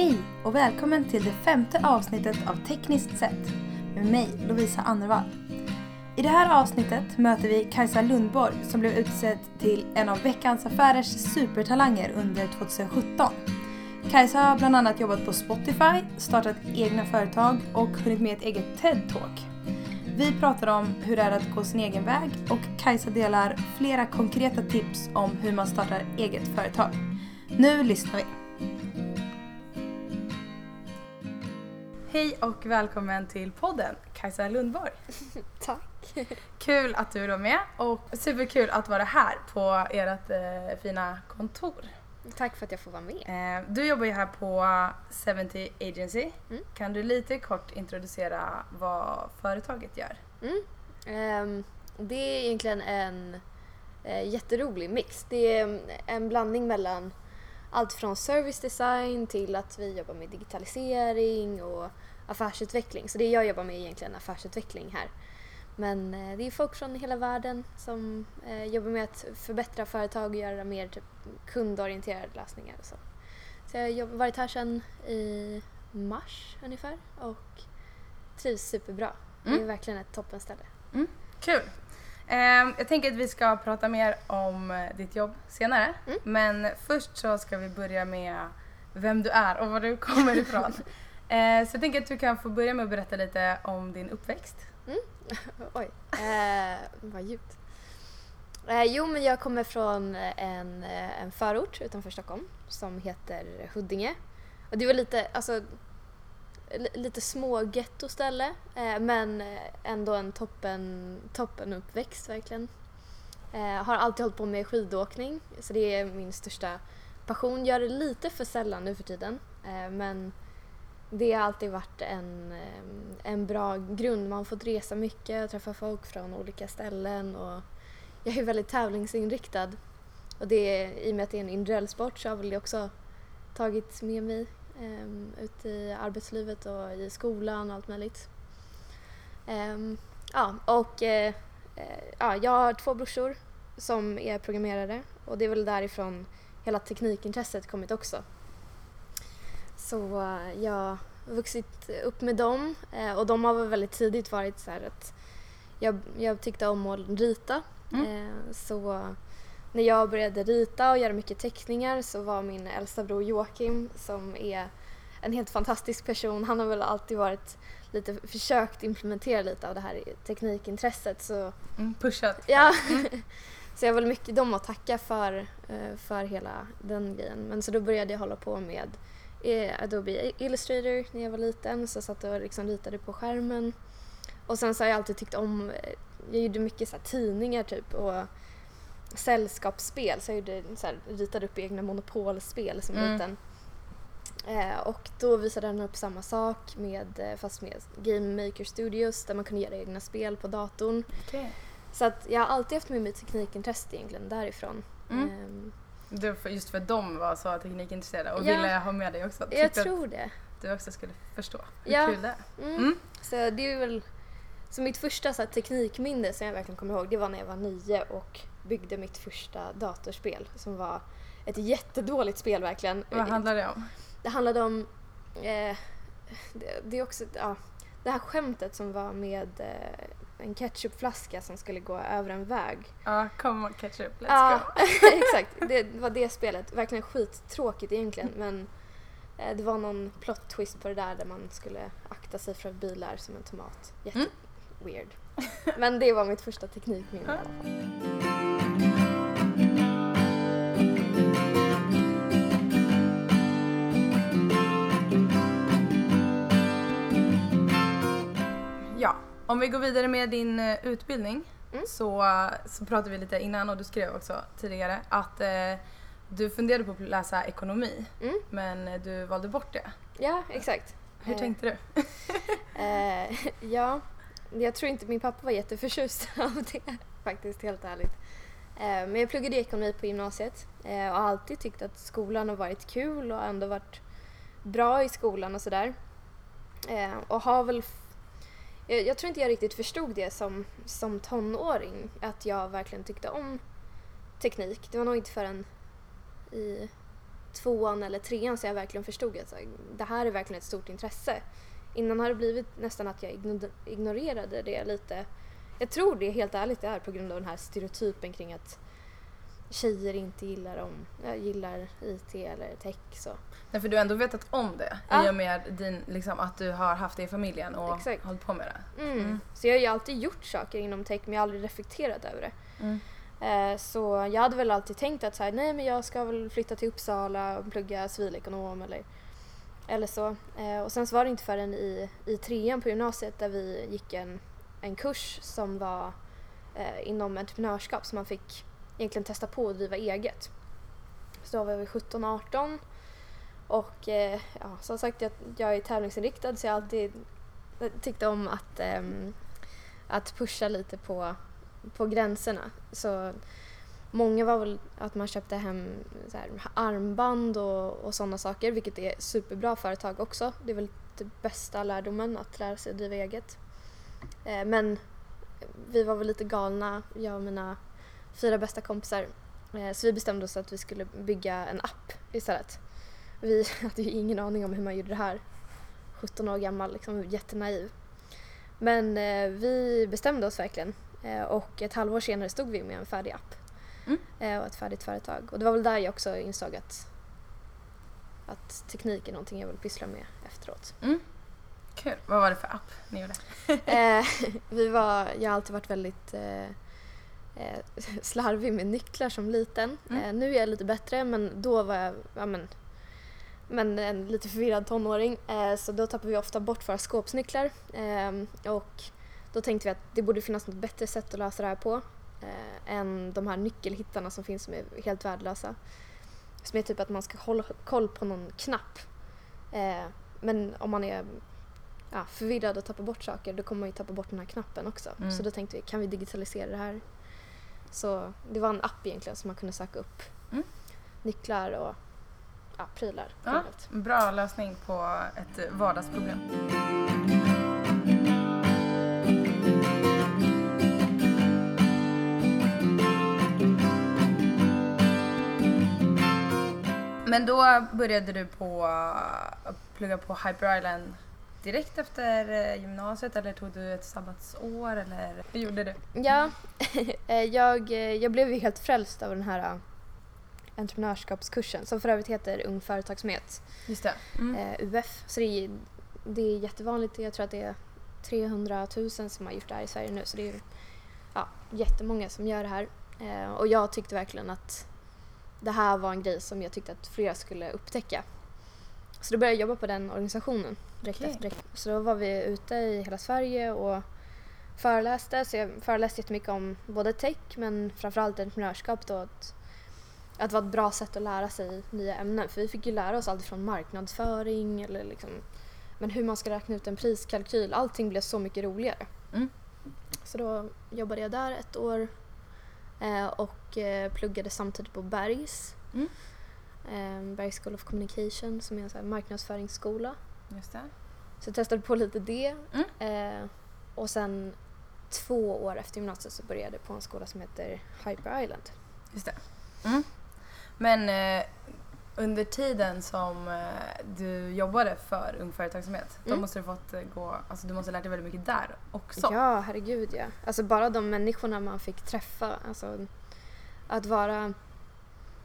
Hej och välkommen till det femte avsnittet av Tekniskt sett med mig Lovisa Andervall. I det här avsnittet möter vi Kajsa Lundborg som blev utsedd till en av Veckans Affärers supertalanger under 2017. Kajsa har bland annat jobbat på Spotify, startat egna företag och hunnit med ett eget TED-talk. Vi pratar om hur det är att gå sin egen väg och Kajsa delar flera konkreta tips om hur man startar eget företag. Nu lyssnar vi! Hej och välkommen till podden Kajsa Lundborg. Tack. Kul att du är med och superkul att vara här på ert eh, fina kontor. Tack för att jag får vara med. Eh, du jobbar ju här på 70 Agency. Mm. Kan du lite kort introducera vad företaget gör? Mm. Ehm, det är egentligen en eh, jätterolig mix. Det är en blandning mellan allt från service design till att vi jobbar med digitalisering och affärsutveckling. Så det jag jobbar med är egentligen affärsutveckling här. Men eh, det är folk från hela världen som eh, jobbar med att förbättra företag och göra mer typ, kundorienterade lösningar och så. Så jag har varit här sedan i mars ungefär och trivs superbra. Det är Mm. verkligen ett toppenställe. Kul! Ehm, jag tänker att vi ska prata mer om eh, ditt jobb senare. Mm. Men först så ska vi börja med vem du är och var du kommer ifrån. Eh, så jag tänker att du kan få börja med att berätta lite om din uppväxt. Oj, eh, vad djupt. Eh, jo, men jag kommer från en, eh, en förort utanför Stockholm som heter Huddinge. Och det var lite, alltså, lite små gettoställe eh, men eh, ändå en toppen, toppen uppväxt verkligen. Eh, har alltid hållit på med skidåkning så det är min största passion. Gör det lite för sällan nu för tiden eh, men det har alltid varit en, eh, en bra grund. Man har fått resa mycket och träffa folk från olika ställen. Och jag är väldigt tävlingsinriktad. Och det I och med att det är en individuell sport så har väl det också tagits med mig um, ut i arbetslivet och i skolan och allt möjligt. Ehm, ja, och eh, ja, jag har två brorsor som är programmerare och det är väl därifrån hela teknikintresset kommit också. Så eh, jag har vuxit upp med dem eh, och de har väl väldigt tidigt varit så här att jag, jag tyckte om att rita. Mm. Eh, Så när jag började rita och göra mycket teckningar så var min äldsta bror Joakim som är en helt fantastisk person. Han har väl alltid varit lite försökt implementera lite av det här teknikintresset så Mm, pushat. Ja. så jag har väl mycket dem att tacka för, eh, för hela den grejen. Men så då började jag hålla på med eh, Adobe Illustrator när jag var liten. Så jag satt och liksom ritade på skärmen. Och sen så har jag alltid tyckt om, eh, jag gjorde mycket så tidningar typ och sällskapsspel. Så jag gjorde, så här, ritade upp egna monopolspel som Mm. liten. Eh, och då visade den upp samma sak med, eh, fast med Game Maker Studios där man kunde göra egna spel på datorn. Okej. Så att jag har alltid haft med mig teknikintresset egentligen därifrån. Mm. Ehm, Du, just för att de var så teknikintresserade och Ja. ville ha med dig också. jag tror det. du också skulle förstå hur Ja. kul det är. Mm. Mm. Så det är väl... Så mitt första så här, teknikminne som jag verkligen kommer ihåg det var när jag var nio och byggde mitt första datorspel som var ett jättedåligt spel verkligen. Vad handlar det om? Det handlade om... Eh, det, det är också... Ja, det här skämtet som var med eh, en ketchupflaska som skulle gå över en väg. Ja, come on ketchup, let's Ja, go. exakt. Det var det spelet. Verkligen skittråkigt egentligen men eh, det var någon plot twist på det där där man skulle akta sig för bilar som en tomat. Jätte Mm. Weird. Men det var mitt första teknikminne i alla fall. Ja, om vi går vidare med din eh, utbildning Mm. så, så pratade vi lite innan och du skrev också tidigare att eh, du funderade på att läsa ekonomi Mm. men eh, du valde bort det. Ja, exakt. Hur Eh, tänkte du? Eh, ja, jag tror inte min pappa var jätteförtjust av det faktiskt, helt ärligt. Eh, men jag pluggade ekonomi på gymnasiet eh, och har alltid tyckt att skolan har varit kul och ändå varit bra i skolan och sådär. Eh, och har väl... Jag, jag tror inte jag riktigt förstod det som, som tonåring, att jag verkligen tyckte om teknik. Det var nog inte förrän i tvåan eller trean som jag verkligen förstod att det här är verkligen ett stort intresse. Innan har det blivit nästan att jag igno- ignorerade det lite. Jag tror det helt ärligt är på grund av den här stereotypen kring att tjejer inte gillar, om, äh, gillar IT eller tech. Så. Nej, för du har ändå vetat om det Ja. i och med din, liksom, att du har haft det i familjen och Exakt. hållit på med det. Mm. Mm. Så jag har ju alltid gjort saker inom tech men jag har aldrig reflekterat över det. Mm. Eh, Så jag hade väl alltid tänkt att så här, nej men jag ska väl flytta till Uppsala och plugga civilekonom eller, eller så. Eh, Och sen så var det inte förrän i, i trean på gymnasiet där vi gick en, en kurs som var eh, inom entreprenörskap så man fick egentligen testa på att driva eget. Så då var vi 17-18 och eh, ja, som sagt jag, jag är tävlingsinriktad så jag har alltid eh, tyckte om att, eh, att pusha lite på, på gränserna. Så många var väl att man köpte hem så här, armband och, och sådana saker, vilket är superbra företag också. Det är väl den bästa lärdomen, att lära sig att driva eget. Eh, men vi var väl lite galna, jag och mina fyra bästa kompisar. Eh, så vi bestämde oss att vi skulle bygga en app istället. Vi hade ju ingen aning om hur man gjorde det här. 17 år gammal, liksom jättenaiv. Men eh, vi bestämde oss verkligen eh, och ett halvår senare stod vi med en färdig app Mm. eh, och ett färdigt företag. Och det var väl där jag också insåg att, att teknik är någonting jag vill pyssla med efteråt. Kul. Vad var det för app ni gjorde? eh, vi var, jag har alltid varit väldigt eh, eh, slarvig med nycklar som liten. Mm. Eh, nu är jag lite bättre men då var jag ja, men, men en lite förvirrad tonåring. Så då tappade vi ofta bort våra skåpsnycklar. Eh, och då tänkte vi att det borde finnas något bättre sätt att lösa det här på eh, än de här nyckelhittarna som finns som är helt värdelösa. Som är typ att man ska hålla koll på någon knapp. Eh, men om man är ja, förvirrad och tappar bort saker då kommer man ju tappa bort den här knappen också. Mm. Så då tänkte vi, kan vi digitalisera det här? Så det var en app egentligen som man kunde söka upp Mm. nycklar och ja, prylar. Ja, bra lösning på ett vardagsproblem. Men då började du på att plugga på Hyper Island direkt efter eh, gymnasiet eller tog du ett sabbatsår eller hur gjorde du? Ja, eh, jag, eh, jag blev ju helt frälst av den här eh, entreprenörskapskursen som för övrigt heter Ung Företagsamhet, Just det. Mm. eh, UF. Så det är, det är jättevanligt, jag tror att det är 300 000 som har gjort det här i Sverige nu så det är ju, ja, jättemånga som gör det här. Eh, och jag tyckte verkligen att det här var en grej som jag tyckte att fler skulle upptäcka. Så då började jag jobba på den organisationen direkt efter. Direkt. Så då var vi ute i hela Sverige och föreläste. Så jag föreläste jättemycket om både tech men framförallt entreprenörskap då. Att, att vara ett bra sätt att lära sig nya ämnen. För vi fick ju lära oss allt från marknadsföring eller liksom men hur man ska räkna ut en priskalkyl. Allting blev så mycket roligare. Mm. Så då jobbade jag där ett år och eh, pluggade samtidigt på Bergs. Mm. Eh, Bergs School of Communication som är en så marknadsföringsskola. Just det. Så jag testade på lite det. Mm. Eh, och sen två år efter gymnasiet så började jag på en skola som heter Hyper Island. Just det. Mm. Men eh, under tiden som eh, du jobbade för Ung Företagsamhet, då Mm. måste du fått eh, gå, alltså du måste ha lärt dig väldigt mycket där också. Ja, herregud ja. Alltså bara de människorna man fick träffa. Alltså, att, vara,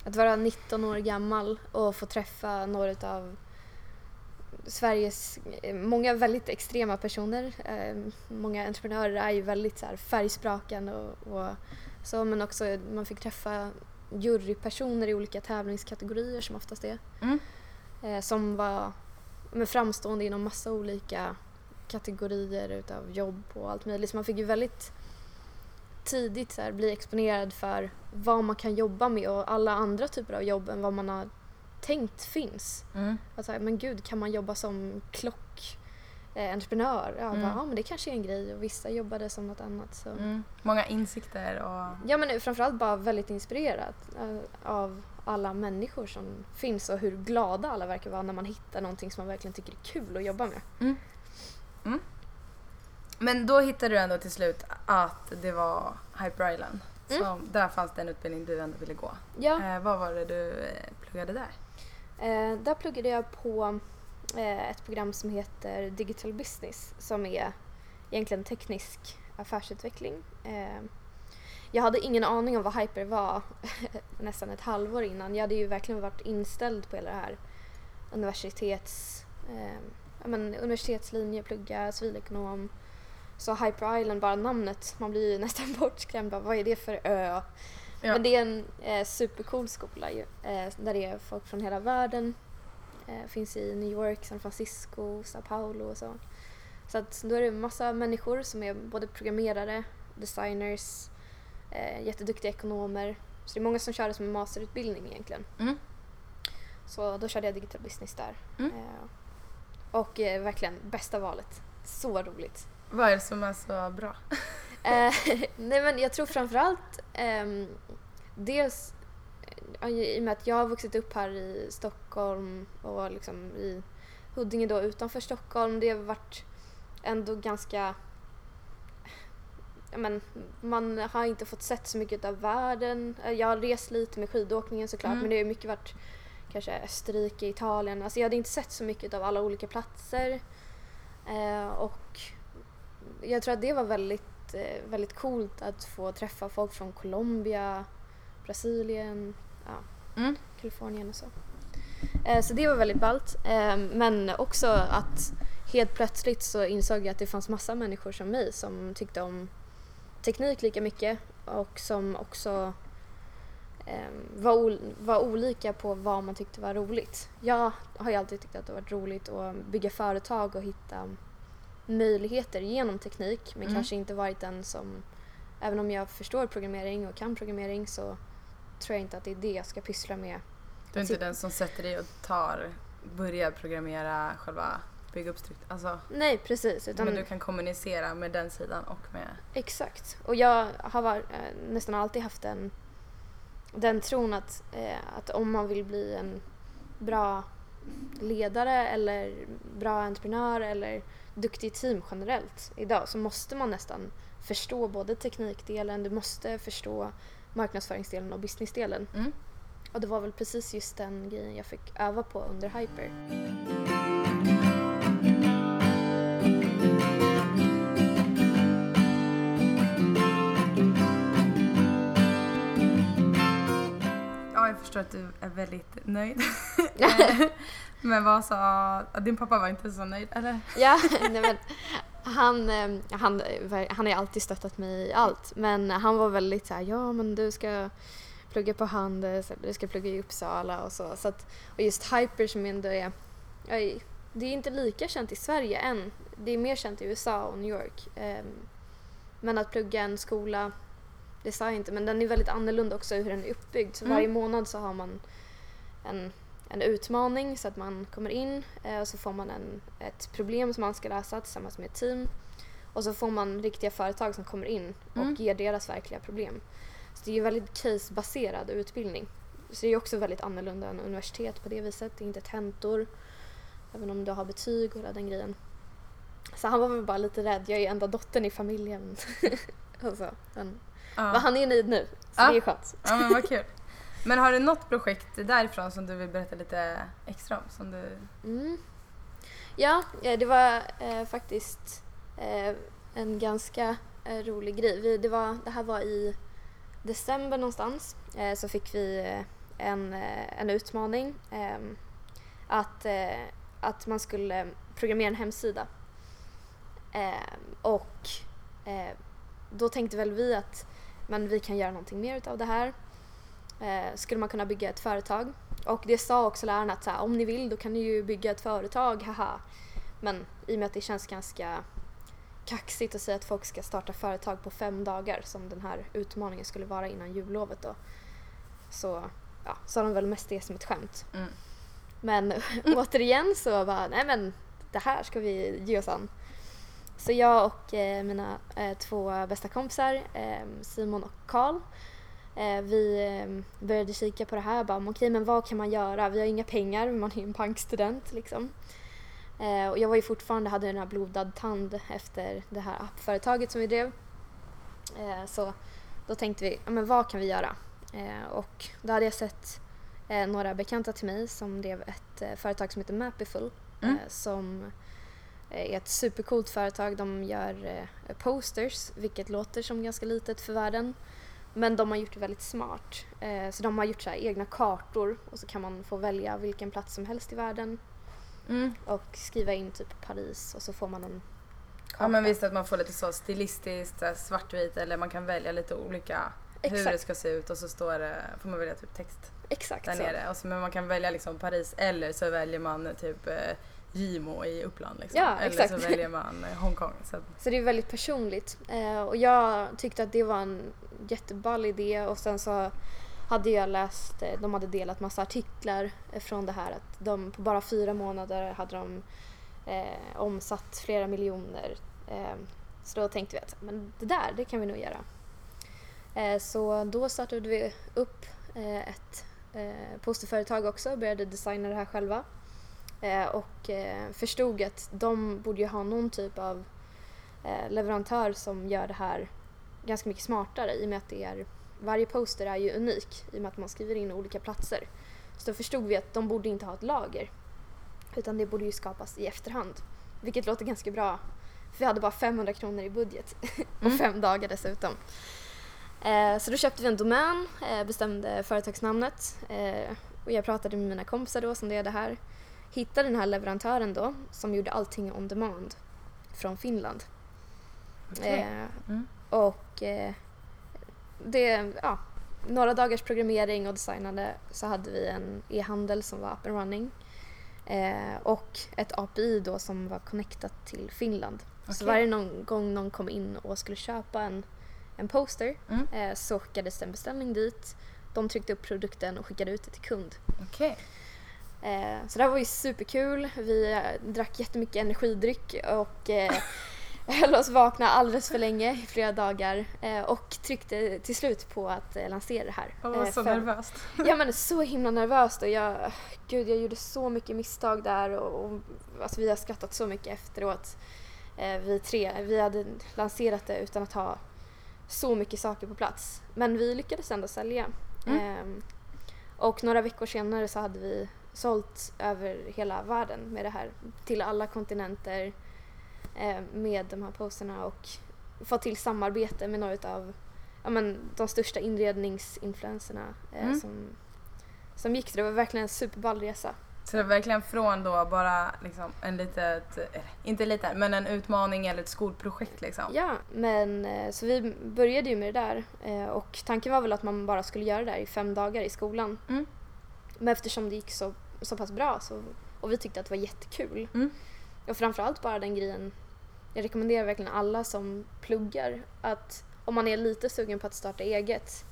att vara 19 år gammal och få träffa några av Sveriges, eh, många väldigt extrema personer. Eh, många entreprenörer är ju väldigt så här, färgsprakande och, och så men också man fick träffa jurypersoner i olika tävlingskategorier som oftast är. Mm. Eh, som var men framstående inom massa olika kategorier utav jobb och allt möjligt. Så man fick ju väldigt tidigt så här, bli exponerad för vad man kan jobba med och alla andra typer av jobb än vad man har tänkt finns. Mm. Att så här, men gud, kan man jobba som klock eh, entreprenör? Ja, Mm. bara, ja, men det kanske är en grej och vissa jobbade som något annat. Så. Mm. Många insikter och... Ja men framförallt bara väldigt inspirerad eh, av alla människor som finns och hur glada alla verkar vara när man hittar någonting som man verkligen tycker är kul att jobba med. Men då hittade du ändå till slut att det var Hyper Island. Mm. Så där fanns det en utbildning du ändå ville gå. Ja, Eh, vad var det du eh, pluggade där? Eh, där pluggade jag på ett program som heter Digital Business som är egentligen teknisk affärsutveckling. Eh, jag hade ingen aning om vad Hyper var nästan ett halvår innan. Jag hade ju verkligen varit inställd på hela det här universitets, eh, men, universitetslinje, plugga civilekonom. Så Hyper Island, bara namnet, man blir ju nästan bortskrämd. Bara, vad är det för ö? Ja. Men det är en eh, supercool skola ju, eh, där det är folk från hela världen. Eh, finns i New York, San Francisco, Sao Paulo och så. Så att då är det massa människor som är både programmerare, designers, eh, jätteduktiga ekonomer. Så det är många som kör det som en masterutbildning egentligen. Mm. Så då körde jag digital business där. Mm. Eh, och eh, verkligen bästa valet. Så roligt. Vad är det som är så bra? Eh, nej men jag tror framförallt ehm, dels eh, i och med att jag har vuxit upp här i Stockholm och liksom i Huddinge då utanför Stockholm. Det har varit ändå ganska men, man har inte fått sett så mycket av världen. Eh, Jag har rest lite med skidåkningen såklart Mm. men det har mycket varit kanske Österrike, Italien. Alltså jag hade inte sett så mycket av alla olika platser. Eh, och jag tror att det var väldigt, eh, väldigt coolt att få träffa folk från Colombia, Brasilien, ja, Mm. Kalifornien och så. Eh, så det var väldigt ballt. Eh, men också att helt plötsligt så insåg jag att det fanns massa människor som mig som tyckte om teknik lika mycket och som också eh, var, ol- var olika på vad man tyckte var roligt. Jag har ju alltid tyckt att det varit roligt att bygga företag och hitta möjligheter genom teknik men Mm. kanske inte varit den som, även om jag förstår programmering och kan programmering så tror jag inte att det är det jag ska pyssla med. Du är inte Sitt- den som sätter dig och tar, börjar programmera själva, bygga upp struktur. Alltså, Nej precis. Utan, men du kan kommunicera med den sidan och med... Exakt. Och jag har var, eh, nästan alltid haft den, den tron att, eh, att om man vill bli en bra ledare eller bra entreprenör eller duktig team generellt idag så måste man nästan förstå både teknikdelen, du måste förstå marknadsföringsdelen och businessdelen. Mm. Och det var väl precis just den grejen jag fick öva på under Hyper. Ja, jag förstår att du är väldigt nöjd. Eh, men vad sa... Din pappa var inte så nöjd, eller? Ja, nej men han, eh, han, han har alltid stöttat mig i allt men han var väldigt så här, ja men du ska plugga på Handels, eller du ska plugga i Uppsala och så. så att, och just Hyper som ändå är, det är inte lika känt i Sverige än. Det är mer känt i USA och New York. Ehm, men att plugga en skola, det sa jag inte, men den är väldigt annorlunda också hur den är uppbyggd. Så Mm. varje månad så har man en, en utmaning så att man kommer in eh, och så får man en, ett problem som man ska lösa tillsammans med ett team. Och så får man riktiga företag som kommer in och Mm. ger deras verkliga problem. Så det är ju väldigt casebaserad utbildning. Så det är också väldigt annorlunda än universitet på det viset. Det är inte tentor, även om du har betyg och hela den grejen. Så han var väl bara lite rädd. Jag är ju enda dottern i familjen. alltså, men, Ja. men han är nöjd nu, så Ja. det är skönt. ja, men vad kul. Men har du något projekt därifrån som du vill berätta lite extra om? Som du... Mm. Ja, eh, det var eh, faktiskt eh, en ganska eh, rolig grej. Vi, det, var, det här var i december någonstans. Eh, så fick vi eh, en, eh, en utmaning eh, att, eh, att man skulle programmera en hemsida. Eh, och eh, då tänkte väl vi att men vi kan göra någonting mer utav det här. Eh, skulle man kunna bygga ett företag och det sa också lärarna att så här, om ni vill då kan ni ju bygga ett företag, haha. Men i och med att det känns ganska kaxigt att säga att folk ska starta företag på fem dagar som den här utmaningen skulle vara innan jullovet då. Så ja, sa de väl mest det som ett skämt. Mm. Men återigen så bara, nej men det här ska vi ge oss an. Så jag och eh, mina eh, två bästa kompisar, eh, Simon och Karl, vi eh, började kika på det här. Bara, okej, men vad kan man göra? Vi har inga pengar, man är ju en bankstudent liksom. Eh, och jag var ju fortfarande, hade den här blodad tand efter det här appföretaget som vi drev. Eh, så då tänkte vi, ja, men vad kan vi göra? Eh, och då hade jag sett eh, några bekanta till mig som drev ett eh, företag som heter Mapiful Mm. eh, som eh, är ett supercoolt företag. De gör eh, posters, vilket låter som ganska litet för världen. Men de har gjort det väldigt smart. Eh, så de har gjort så här egna kartor och så kan man få välja vilken plats som helst i världen Mm. och skriva in typ Paris och så får man en karta. Ja men visst att man får lite så stilistiskt så svartvit eller man kan välja lite olika hur det Exakt. ska se ut och så står det, får man välja typ text Exakt där så. nere. Och så, men man kan välja liksom Paris eller så väljer man typ eh, Gimo i Uppland liksom. Ja, eller exakt. så väljer man eh, Hongkong. Så, Så det är väldigt personligt. Eh, och jag tyckte att det var en jätteball idé och sen så hade jag läst, eh, de hade delat massa artiklar eh, från det här att de på bara fyra månader hade de eh, omsatt flera miljoner. Eh, så då tänkte vi att men det där, det kan vi nog göra. Eh, så då startade vi upp eh, ett eh, posterföretag också och började designa det här själva. Eh, och eh, förstod att de borde ju ha någon typ av eh, leverantör som gör det här ganska mycket smartare i och med att det är, varje poster är ju unik i och med att man skriver in olika platser. Så då förstod vi att de borde inte ha ett lager utan det borde ju skapas i efterhand. Vilket låter ganska bra för vi hade bara 500 kronor i budget och Mm. fem dagar dessutom. Eh, så då köpte vi en domän, eh, bestämde företagsnamnet och jag pratade med mina kompisar då som det är det här. Hittade den här leverantören då som gjorde allting on demand från Finland. Okej. Eh, Mm. Och eh, det, ja, några dagars programmering och designande så hade vi en e-handel som var up and running. Eh, och ett API då som var connectat till Finland. Så Okej. varje någon gång någon kom in och skulle köpa en, en poster Mm. eh, så skickades en beställning dit. De tryckte upp produkten och skickade ut det till kund. Okej. Eh, så det här var ju superkul. Vi eh, drack jättemycket energidryck och höll oss vakna alldeles för länge i flera dagar eh, och tryckte till slut på att eh, lansera det här. Jag var Eh, så för- nervöst. Ja men så himla nervöst och jag, gud jag gjorde så mycket misstag där och, och alltså, vi har skrattat så mycket efteråt. Vi tre, vi hade lanserat det utan att ha så mycket saker på plats. Men vi lyckades ändå sälja. Mm. Ehm, och några veckor senare så hade vi sålt över hela världen med det här till alla kontinenter med de här posterna och fått till samarbete med några av ja, men, de största inredningsinfluenserna eh, Mm. som, som gick. Så det var verkligen en superball resa. Så det var verkligen från då bara liksom en litet, eh, inte liten, men en utmaning eller ett skolprojekt liksom. Ja, men eh, så vi började ju med det där eh, och tanken var väl att man bara skulle göra det där i fem dagar i skolan. Mm. Men eftersom det gick så, så pass bra så, och vi tyckte att det var jättekul Mm. och framförallt bara den grejen, jag rekommenderar verkligen alla som pluggar att om man är lite sugen på att starta eget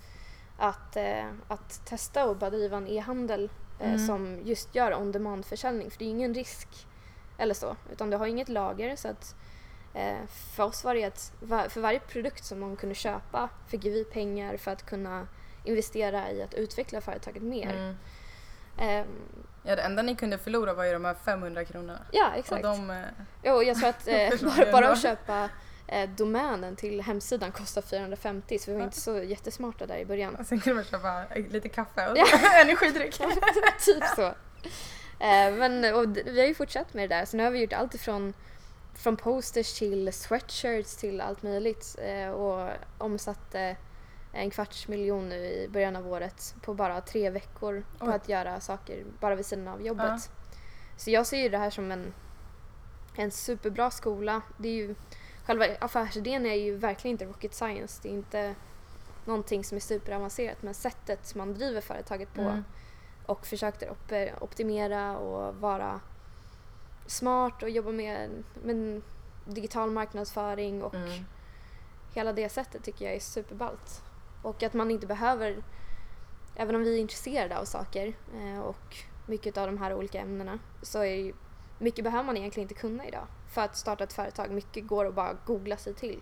att, eh, att testa och bara driva en e-handel eh, Mm. som just gör on-demand-försäljning för det är ingen risk eller så utan du har inget lager så att eh, för oss var det att för varje produkt som någon kunde köpa fick vi pengar för att kunna investera i att utveckla företaget mer. Mm. Ja, det enda ni kunde förlora var ju de här 500 kronorna. ja, Och exakt. de, eh, Jo, och jag tror att eh, bara, bara att köpa eh, domänen till hemsidan kostar 450 så vi var inte så jättesmarta där i början. sen kunde man köpa lite kaffe och energidryck. typ så. Eh, men och vi har ju fortsatt med det där så nu har vi gjort allt ifrån från posters till sweatshirts till allt möjligt eh, och omsatte en kvarts miljon nu i början av året på bara tre veckor på Oj. att göra saker bara vid sidan av jobbet. Så jag ser ju det här som en, en superbra skola. Det är ju, själva affärsidén är ju verkligen inte rocket science. Det är inte någonting som är superavancerat men sättet man driver företaget på Mm. och försökte op- optimera och vara smart och jobba med, med digital marknadsföring och Mm. hela det sättet tycker jag är superballt. Och att man inte behöver, även om vi är intresserade av saker eh, och mycket av de här olika ämnena så är ju, mycket behöver man egentligen inte kunna idag för att starta ett företag. Mycket går att bara googla sig till.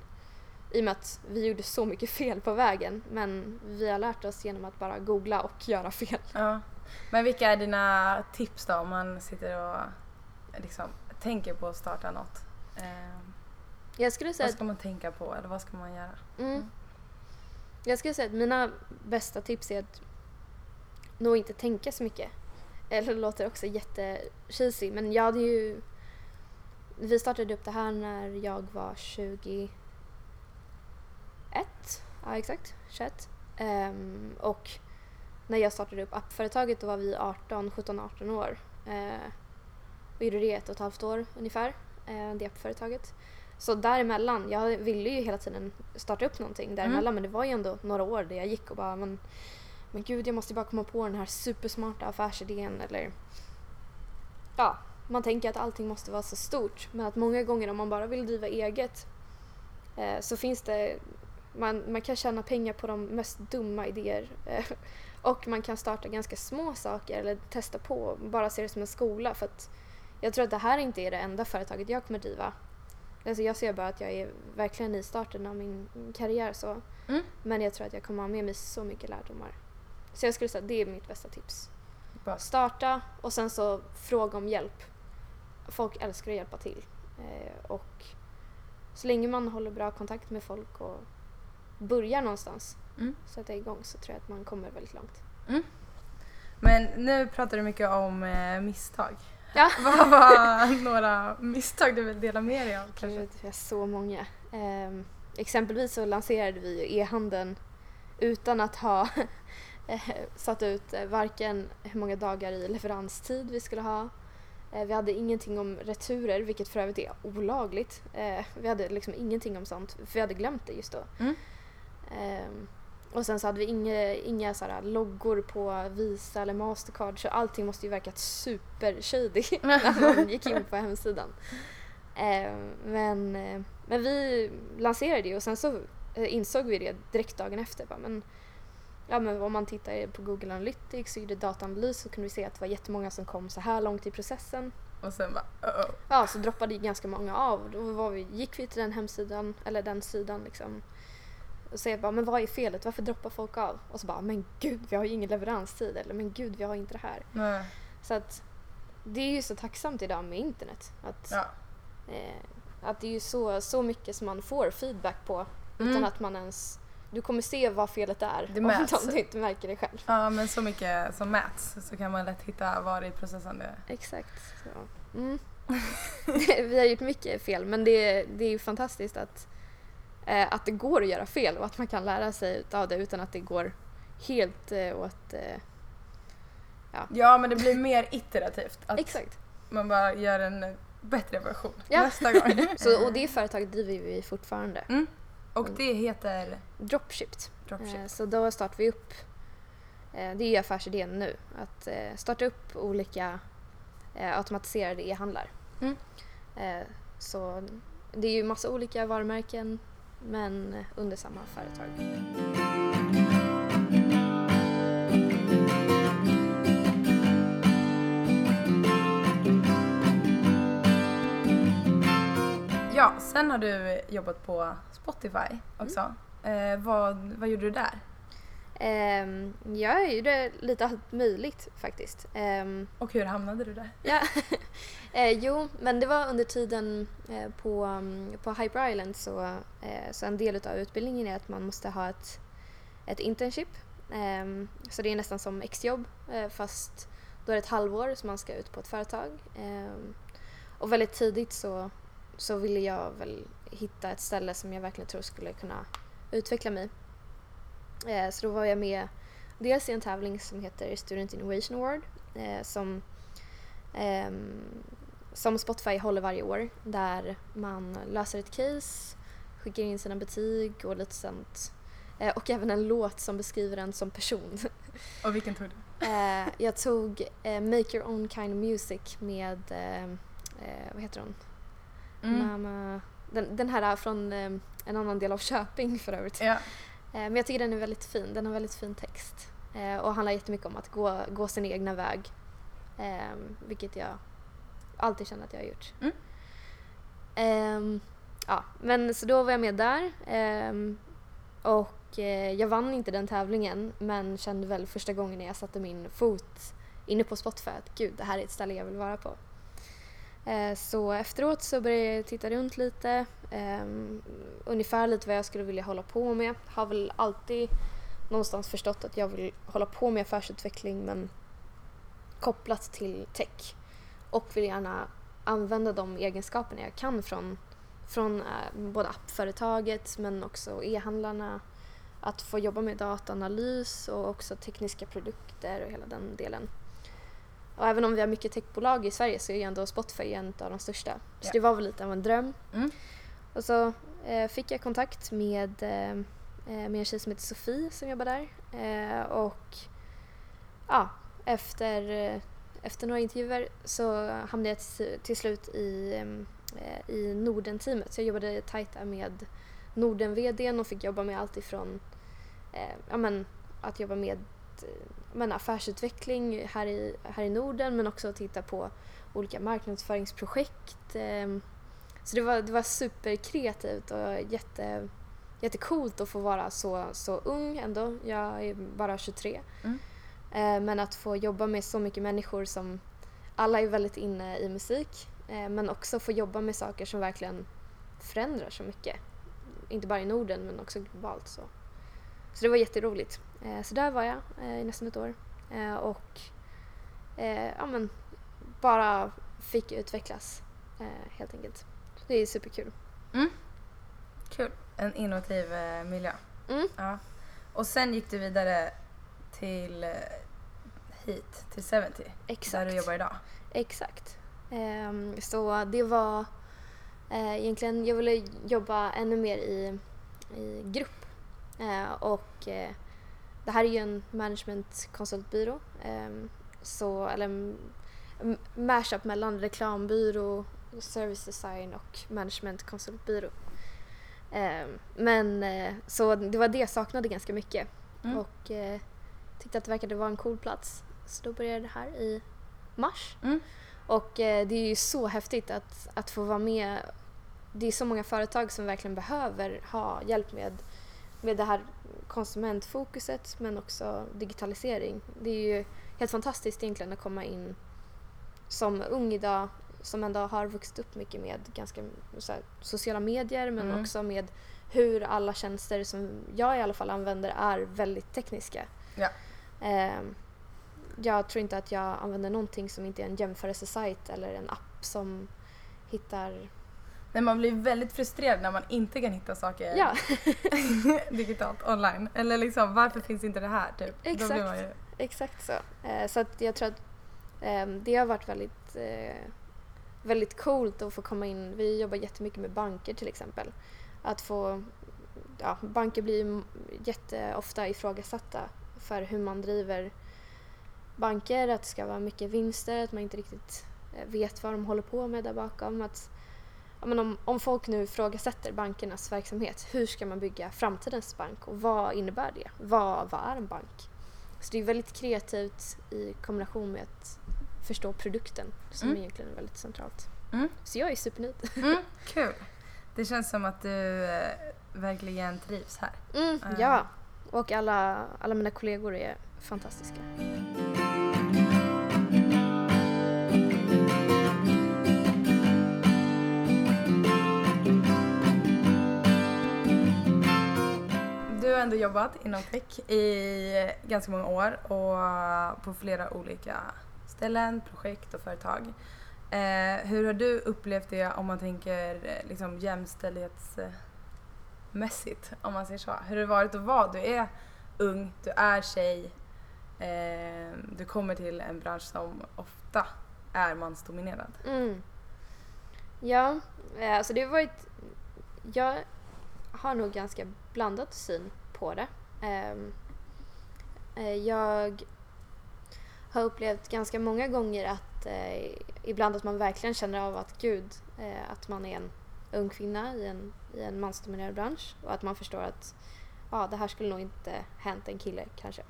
I och med att vi gjorde så mycket fel på vägen men vi har lärt oss genom att bara googla och göra fel. Ja. Men vilka är dina tips då om man sitter och liksom tänker på att starta något? Eh, Jag skulle säga vad ska man tänka på eller vad ska man göra? Mm. Jag skulle säga att mina bästa tips är att nog inte tänka så mycket. Eller det låter också jättecheesy men jag hade ju... Vi startade upp det här när jag var 21. Ja exakt, 21. Um, ehm, och när jag startade upp appföretaget då var vi 18, 17, 18 år. Uh, och gjorde det ett och ett halvt år ungefär, uh, det appföretaget. Så däremellan, jag ville ju hela tiden starta upp någonting däremellan mm. men det var ju ändå några år där jag gick och bara men, men gud jag måste bara komma på den här supersmarta affärsidén eller ja, man tänker att allting måste vara så stort men att många gånger om man bara vill driva eget eh, så finns det man, man kan tjäna pengar på de mest dumma idéer eh, och man kan starta ganska små saker eller testa på, bara se det som en skola för att jag tror att det här inte är det enda företaget jag kommer driva. Alltså jag ser bara att jag är verkligen i starten av min karriär så. Mm. Men jag tror att jag kommer ha med mig så mycket lärdomar. Så jag skulle säga att det är mitt bästa tips. Bara starta och sen så fråga om hjälp. Folk älskar att hjälpa till. Eh, och så länge man håller bra kontakt med folk och börjar någonstans, mm. sätta igång så tror jag att man kommer väldigt långt. Mm. Men nu pratar du mycket om eh, misstag. Ja. Vad var några misstag du vill dela med dig av? Kanske? Vi har så många. Um, exempelvis så lanserade vi e-handeln utan att ha eh, satt ut eh, varken hur många dagar i leveranstid vi skulle ha. Uh, vi hade ingenting om returer, vilket för övrigt är olagligt. Vi hade liksom ingenting om sånt, för vi hade glömt det just då. Mm. Um, och sen så hade vi inga, inga så här loggor på Visa eller Mastercard så allting måste ju verkat super-shady när man gick in på hemsidan. Eh, men, eh, men vi lanserade det och sen så eh, insåg vi det direkt dagen efter. Bara, men, ja, men om man tittar på Google Analytics och gjorde dataanalys så kunde vi se att det var jättemånga som kom så här långt i processen. Och sen bara uh -oh. Ja, så droppade ganska många av. Då var vi, gick vi till den hemsidan, eller den sidan liksom och säger bara, men vad är felet? Varför droppar folk av? Och så bara, men gud, vi har ju ingen leveranstid. Eller men gud, vi har inte det här. Nej. Så att det är ju så tacksamt idag med internet. Att, ja. eh, att det är ju så, så mycket som man får feedback på mm. utan att man ens du kommer se vad felet är det mäts. om du inte märker det själv. Ja, men så mycket som mäts så kan man lätt hitta var i processen det är. Exakt. Mm. vi har gjort mycket fel men det, det är ju fantastiskt att eh, att det går att göra fel och att man kan lära sig av det utan att det går helt eh, åt... Eh, ja. ja, men det blir mer iterativt. Att Exakt. Man bara gör en bättre version ja. nästa gång. Så, och det företaget driver vi fortfarande. Mm. Och det heter? Dropshipped. Dropshipped. Eh, så då startar vi upp, eh, det är affärsidén nu, att eh, starta upp olika automatiserade e-handlar. Mm. Så det är ju massa olika varumärken men eh, under samma företag. Ja, sen har du jobbat på Spotify också. Mm. Eh, vad, vad gjorde du där? Um, jag gjorde lite allt möjligt faktiskt. Um, och hur hamnade du där? ja, uh, jo, men det var under tiden uh, på, um, på Hyper Island så, uh, så en del av utbildningen är att man måste ha ett, ett internship. så det är nästan som exjobb fast då är det ett halvår som man ska ut på ett företag. och väldigt tidigt så, så ville jag väl hitta ett ställe som jag verkligen tror skulle kunna utveckla mig Eh, så då var jag med dels i en tävling som heter Student Innovation Award eh, som, eh, som Spotify håller varje år där man löser ett case, skickar in sina betyg och lite sånt. Eh, och även en låt som beskriver en som person. Och vilken tog du? Eh, jag tog eh, Make Your Own Kind of Music med, vad heter hon? Mm. Mama, den, den här från en annan del av Köping för övrigt. Ja. Eh, men jag tycker den är väldigt fin. Den har väldigt fin text. Eh, och handlar jättemycket om att gå, gå sin egna väg. Ehm, vilket jag alltid känner att jag har gjort. Mm. Um, ja, men så då var jag med där. Um, och jag vann inte den tävlingen men kände väl första gången när jag satte min fot inne på Spotify att gud, det här är ett ställe jag vill vara på. Eh, så efteråt så började jag titta runt lite, um, ungefär lite vad jag skulle vilja hålla på med. Har väl alltid någonstans förstått att jag vill hålla på med affärsutveckling men kopplat till tech. Och vill gärna använda de egenskaperna jag kan från, från uh, både appföretaget men också e-handlarna. Att få jobba med dataanalys och också tekniska produkter och hela den delen. Och även om vi har mycket techbolag i Sverige så är ju ändå Spotify en av de största. Så det var väl lite av en dröm. Mm. Och så eh, fick jag kontakt med, eh, eh, med en tjej som heter Sofie som jobbar där. Eh, och ja, efter, eh, efter några intervjuer så hamnade jag till, till slut i, eh, i Norden-teamet. Så jag jobbade tajt där med Norden-VDn och fick jobba med allt ifrån ja, men, att jobba med men, affärsutveckling här i, här i Norden men också titta på olika marknadsföringsprojekt. Eh, så det var, det var superkreativt och jätte, jättecoolt att få vara så, så ung ändå. Jag är bara 23. Mm. Eh, men att få jobba med så mycket människor som alla är väldigt inne i musik eh, men också få jobba med saker som verkligen förändrar så mycket. Inte bara i Norden men också globalt. Så, så det var jätteroligt. Eh, så där var jag eh, i nästan ett år eh, och eh, ja, men, bara fick utvecklas helt enkelt. Det är superkul. Kul. En innovativ miljö. Mm. Ja. Och sen gick du vidare till hit, till 70, Exakt. där du jobbar idag. Exakt. Ehm, så det var eh, egentligen, jag ville jobba ännu mer i, i grupp. Eh, och eh, det här är ju en managementkonsultbyrå. ehm, så, eller en mashup mellan reklambyrå, service design och managementkonsultbyrå. Ehm, men eh, så det var det jag saknade ganska mycket. Mm. Och tyckte att det verkade vara en cool plats. Så då började det här i mars. Mm. Och eh, det är ju så häftigt att, att få vara med. Det är så många företag som verkligen behöver ha hjälp med, med det här konsumentfokuset men också digitalisering. Det är ju helt fantastiskt egentligen att komma in som ung idag som ändå har vuxit upp mycket med ganska här, sociala medier men Mm. också med hur alla tjänster som jag i alla fall använder är väldigt tekniska. Ja. Ehm, jag tror inte att jag använder någonting som inte är en jämförelsesajt eller en app som hittar... Nej, man blir väldigt frustrerad när man inte kan hitta saker Ja, digitalt online. Eller liksom, varför finns inte det här? Typ. Då Exakt. blir man ju... exakt så. Eh, så att jag tror att ehm, det har varit väldigt, eh, väldigt coolt att få komma in. Vi jobbar jättemycket med banker till exempel. Att få... Ja, banker blir jätteofta ifrågasatta för hur man driver banker, att det ska vara mycket vinster, att man inte riktigt eh, vet vad de håller på med där bakom. Att, men om, om folk nu ifrågasätter bankernas verksamhet, hur ska man bygga framtidens bank och vad innebär det? Vad, vad är en bank? Så det är väldigt kreativt i kombination med att förstå produkten som Mm. egentligen är väldigt centralt. Mm. Så jag är supernöjd. Mm, kul. Det känns som att du eh, verkligen trivs här. Mm, Eh. ja, och alla, alla mina kollegor är fantastiska. Ändå jobbat inom tech i ganska många år och på flera olika ställen, projekt och företag. Eh, hur har du upplevt det om man tänker eh, liksom jämställdhetsmässigt, om man säger så? Hur har det varit att vara? Du är ung, du är tjej, eh, du kommer till en bransch som ofta är mansdominerad. Mm. Ja, eh, alltså det har varit... Jag har nog ganska blandad syn på det. Ehm, eh, jag har upplevt ganska många gånger att eh, ibland att man verkligen känner av att gud, eh, att man är en ung kvinna i en, i en mansdominerad bransch och att man förstår att ja, det här skulle nog inte hänt en kille kanske.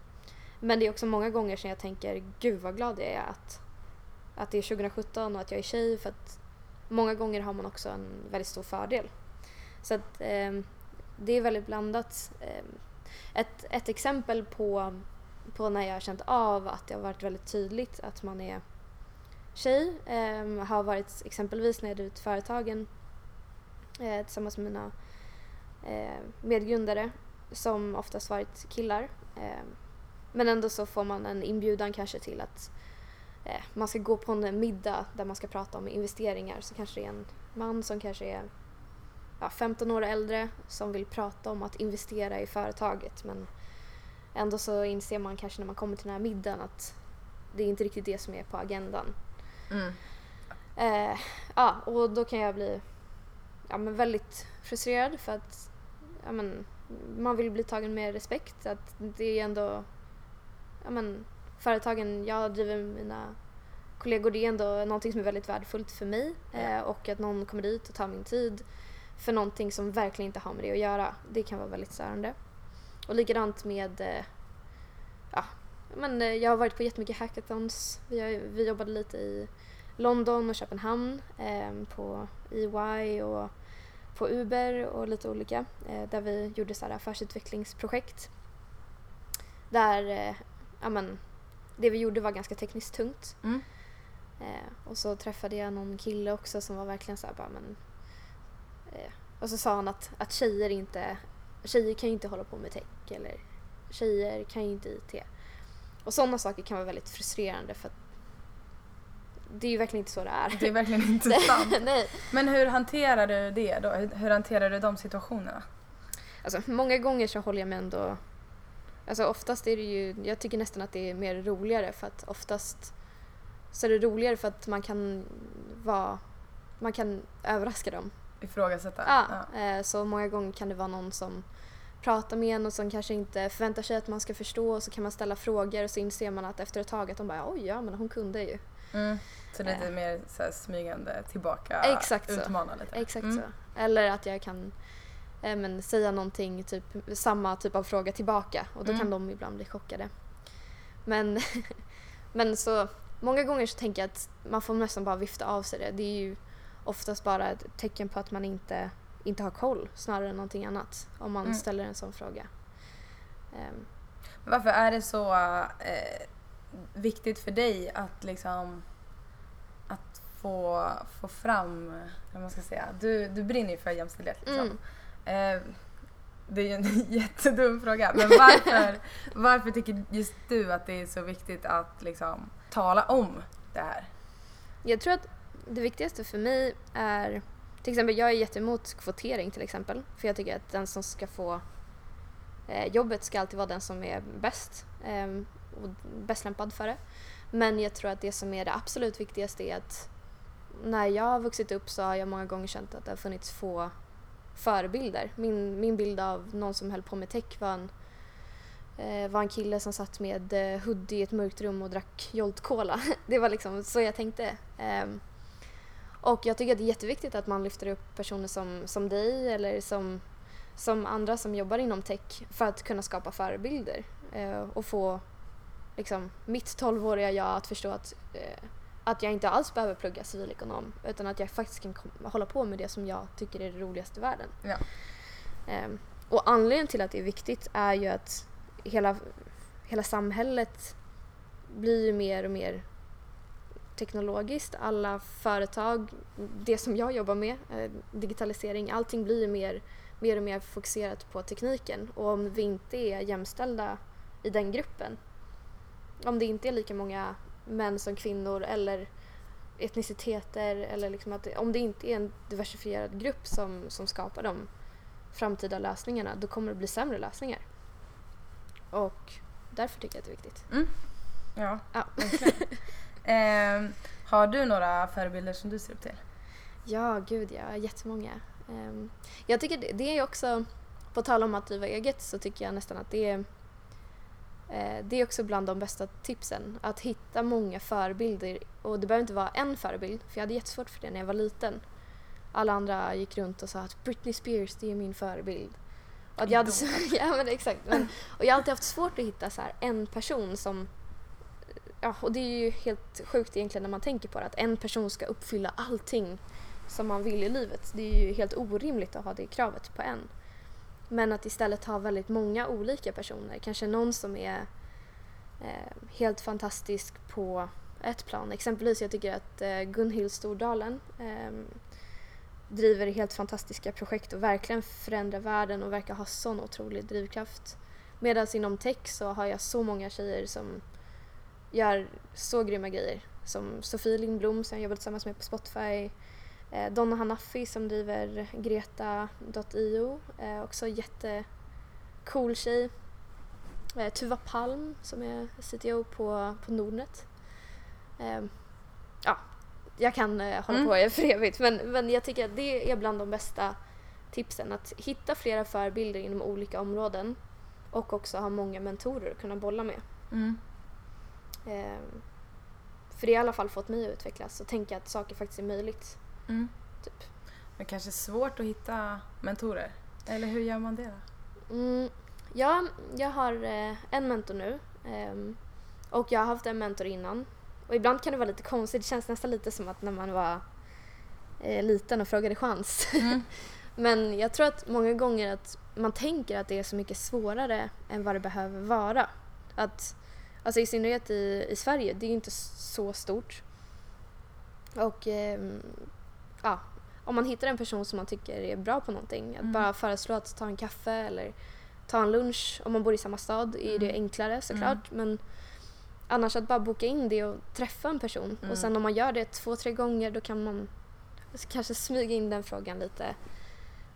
Men det är också många gånger som jag tänker gud vad glad jag är att, att det är 2017 och att jag är tjej för att många gånger har man också en väldigt stor fördel. Så att ehm, det är väldigt blandat. Ehm, ett, ett exempel på, på när jag har känt av att det har varit väldigt tydligt att man är tjej ehm, har varit exempelvis när jag drivit företagen eh, tillsammans med mina eh, medgrundare som oftast varit killar. Ehm, men ändå så får man en inbjudan kanske till att eh, man ska gå på en middag där man ska prata om investeringar så kanske det är en man som kanske är ja, 15 år äldre som vill prata om att investera i företaget men ändå så inser man kanske när man kommer till den här middagen att det är inte riktigt det som är på agendan. Mm. Eh, ja, och då kan jag bli ja, men väldigt frustrerad för att ja, men, man vill bli tagen med respekt. Att det är ändå ja, men, företagen jag driver med mina kollegor, det är ändå någonting som är väldigt värdefullt för mig eh, och att någon kommer dit och tar min tid för någonting som verkligen inte har med det att göra. Det kan vara väldigt störande. Och likadant med eh, ja, men, eh, jag har varit på jättemycket hackathons. Vi, vi jobbade lite i London och Köpenhamn eh, på EY och på Uber och lite olika eh, där vi gjorde så här affärsutvecklingsprojekt. Där eh, ja, men, det vi gjorde var ganska tekniskt tungt. Mm. Och så träffade jag någon kille också som var verkligen så här bara men... Eh, och så sa han att, att tjejer inte... Tjejer kan inte hålla på med tech eller tjejer kan ju inte IT. Och sådana saker kan vara väldigt frustrerande för att det är ju verkligen inte så det är. Det är verkligen inte sant. Nej. Men hur hanterar du det då? Hur, hur hanterar du de situationerna? Alltså många gånger så håller jag mig ändå... Alltså oftast är det ju... Jag tycker nästan att det är mer roligare för att oftast så är det roligare för att man kan vara... Man kan överraska dem. Ifrågasätta? Ja, eh, så många gånger kan det vara någon som pratar med en och som kanske inte förväntar sig att man ska förstå och så kan man ställa frågor och så inser man att efter ett tag att de bara oj ja men hon kunde ju. Mm. Så lite Eh. mer så här, smygande tillbaka, Exakt så. utmana lite? Exakt Mm. så. Eller att jag kan eh, men, säga någonting, typ samma typ av fråga tillbaka och då Mm. kan de ibland bli chockade. Men, men så många gånger så tänker jag att man får nästan bara vifta av sig det. Det är ju oftast bara ett tecken på att man inte, inte har koll snarare än någonting annat om man Mm. ställer en sån fråga. Ehm, Varför är det så eh, viktigt för dig att liksom att få, få fram, vad man ska säga, du, du brinner ju för jämställdhet liksom. Mm. Eh, det är ju en jättedum fråga men varför, varför tycker just du att det är så viktigt att liksom tala om det här? Jag tror att det viktigaste för mig är till exempel jag är jätteemot kvotering till exempel för jag tycker att den som ska få eh, jobbet ska alltid vara den som är bäst eh, och bäst lämpad för det. Men jag tror att det som är det absolut viktigaste är att när jag har vuxit upp så har jag många gånger känt att det har funnits få förebilder. Min, min bild av någon som höll på med tech var en, eh, var en kille som satt med eh, hoodie i ett mörkt rum och drack Jolt Cola. Det var liksom så jag tänkte. Ehm, och jag tycker att det är jätteviktigt att man lyfter upp personer som, som dig eller som, som andra som jobbar inom tech för att kunna skapa förebilder eh, och få liksom, mitt 12-åriga jag att förstå att, eh, att jag inte alls behöver plugga civilekonom utan att jag faktiskt kan hålla på med det som jag tycker är det roligaste i världen. Ja. Ehm, och anledningen till att det är viktigt är ju att hela, hela samhället blir ju mer och mer teknologiskt. Alla företag, det som jag jobbar med, eh, digitalisering, allting blir mer, mer och mer fokuserat på tekniken. Och om vi inte är jämställda i den gruppen, om det inte är lika många män som kvinnor eller etniciteter eller liksom att, om det inte är en diversifierad grupp som, som skapar de framtida lösningarna då kommer det bli sämre lösningar. Och därför tycker jag att det är viktigt. Ja, Ja. Ehm, har du några förebilder som du ser upp till? Ja, gud ja, jättemånga. Ehm, jag tycker det, är också, på tal om att driva eget så tycker jag nästan att det är eh, det är också bland de bästa tipsen. Att hitta många förebilder. Och det behöver inte vara en förebild, för jag hade jättesvårt för det när jag var liten. Alla andra gick runt och sa att Britney Spears, det är min förebild. Och jag hade, ja men exakt. Men, och jag har alltid haft svårt att hitta så en person som Ja, och det är ju helt sjukt egentligen när man tänker på det, att en person ska uppfylla allting som man vill i livet. Det är ju helt orimligt att ha det kravet på en. Men att istället ha väldigt många olika personer, kanske någon som är eh, helt fantastisk på ett plan. Exempelvis jag tycker att eh, Gunhild Stordalen eh, driver helt fantastiska projekt och verkligen förändrar världen och verkar ha sån otrolig drivkraft. Medan inom tech så har jag så många tjejer som gör så grymma grejer. Som Sofie Lindblom som jag jobbar tillsammans med på Spotify. Eh, Donna Hanafi som driver Greta.io. Eh, också jättecool tjej. Eh, Tuva Palm som är CTO på, på Nordnet. Eh, ja, jag kan eh, hålla Mm. på för evigt men, men jag tycker att det är bland de bästa tipsen. Att hitta flera förebilder inom olika områden och också ha många mentorer att kunna bolla med. Mm. Eh, för det har i alla fall fått mig att utvecklas och tänka att saker faktiskt är möjligt. Mm. Typ. Men kanske svårt att hitta mentorer? Eller hur gör man det då? Mm, ja, jag har eh, en mentor nu ehm, och jag har haft en mentor innan. Och ibland kan det vara lite konstigt, det känns nästan lite som att när man var eh, liten och frågade chans. Mm. Men jag tror att många gånger att man tänker att det är så mycket svårare än vad det behöver vara. Att, alltså i synnerhet i, i Sverige, det är ju inte så stort. Och ehm, ja, om man hittar en person som man tycker är bra på någonting, att Mm. bara föreslå att ta en kaffe eller ta en lunch om man bor i samma stad är det Mm. enklare såklart. Men annars att bara boka in det och träffa en person Mm. och sen om man gör det två, tre gånger då kan man kanske smyga in den frågan lite,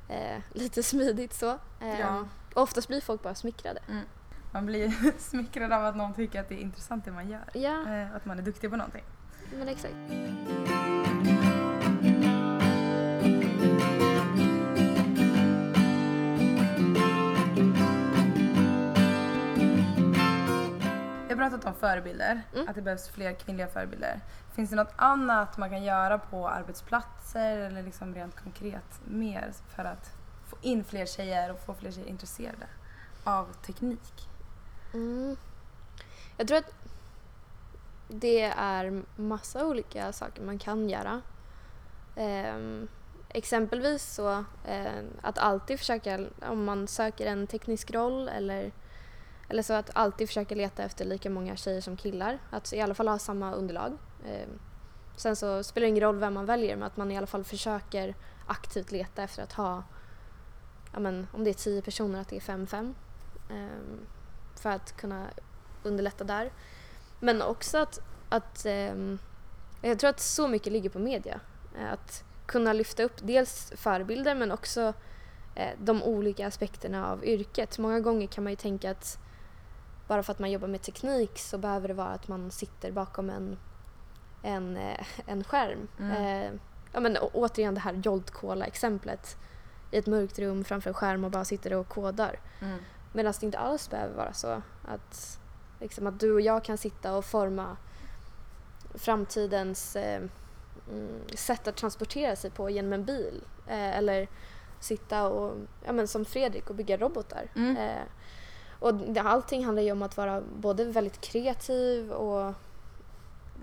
eh, lite smidigt så. Eh, Ja. Och oftast blir folk bara smickrade. Man blir smickrad av att någon tycker att det är intressant det man gör. Ja, Eh, Att man är duktig på någonting. men exakt. Jag har pratat om förebilder, Mm. att det behövs fler kvinnliga förebilder. Finns det något annat man kan göra på arbetsplatser eller liksom rent konkret mer för att få in fler tjejer och få fler tjejer intresserade av teknik? Mm. Jag tror att det är massa olika saker man kan göra. Ehm, exempelvis så eh, att alltid försöka, om man söker en teknisk roll eller, eller så att alltid försöka leta efter lika många tjejer som killar. Att i alla fall ha samma underlag. Ehm, sen så spelar det ingen roll vem man väljer men att man i alla fall försöker aktivt leta efter att ha, ja men, om det är tio personer, att det är fem fem. Ehm, för att kunna underlätta där. Men också att, att ehm, jag tror att så mycket ligger på media. Eh, Att kunna lyfta upp dels förebilder men också eh, de olika aspekterna av yrket. Många gånger kan man ju tänka att bara för att man jobbar med teknik så behöver det vara att man sitter bakom en, en, eh, en skärm. Mm. Eh, ja, men, återigen det här Jolt Cola-exemplet. I ett mörkt rum framför en skärm och bara sitter och kodar. Mm. Medan det inte alls behöver vara så. Att, liksom, att du och jag kan sitta och forma framtidens eh, mm, sätt att transportera sig på genom en bil. Eh, eller sitta och, ja, men som Fredrik, och bygga robotar. Mm. Eh, och allting handlar ju om att vara både väldigt kreativ och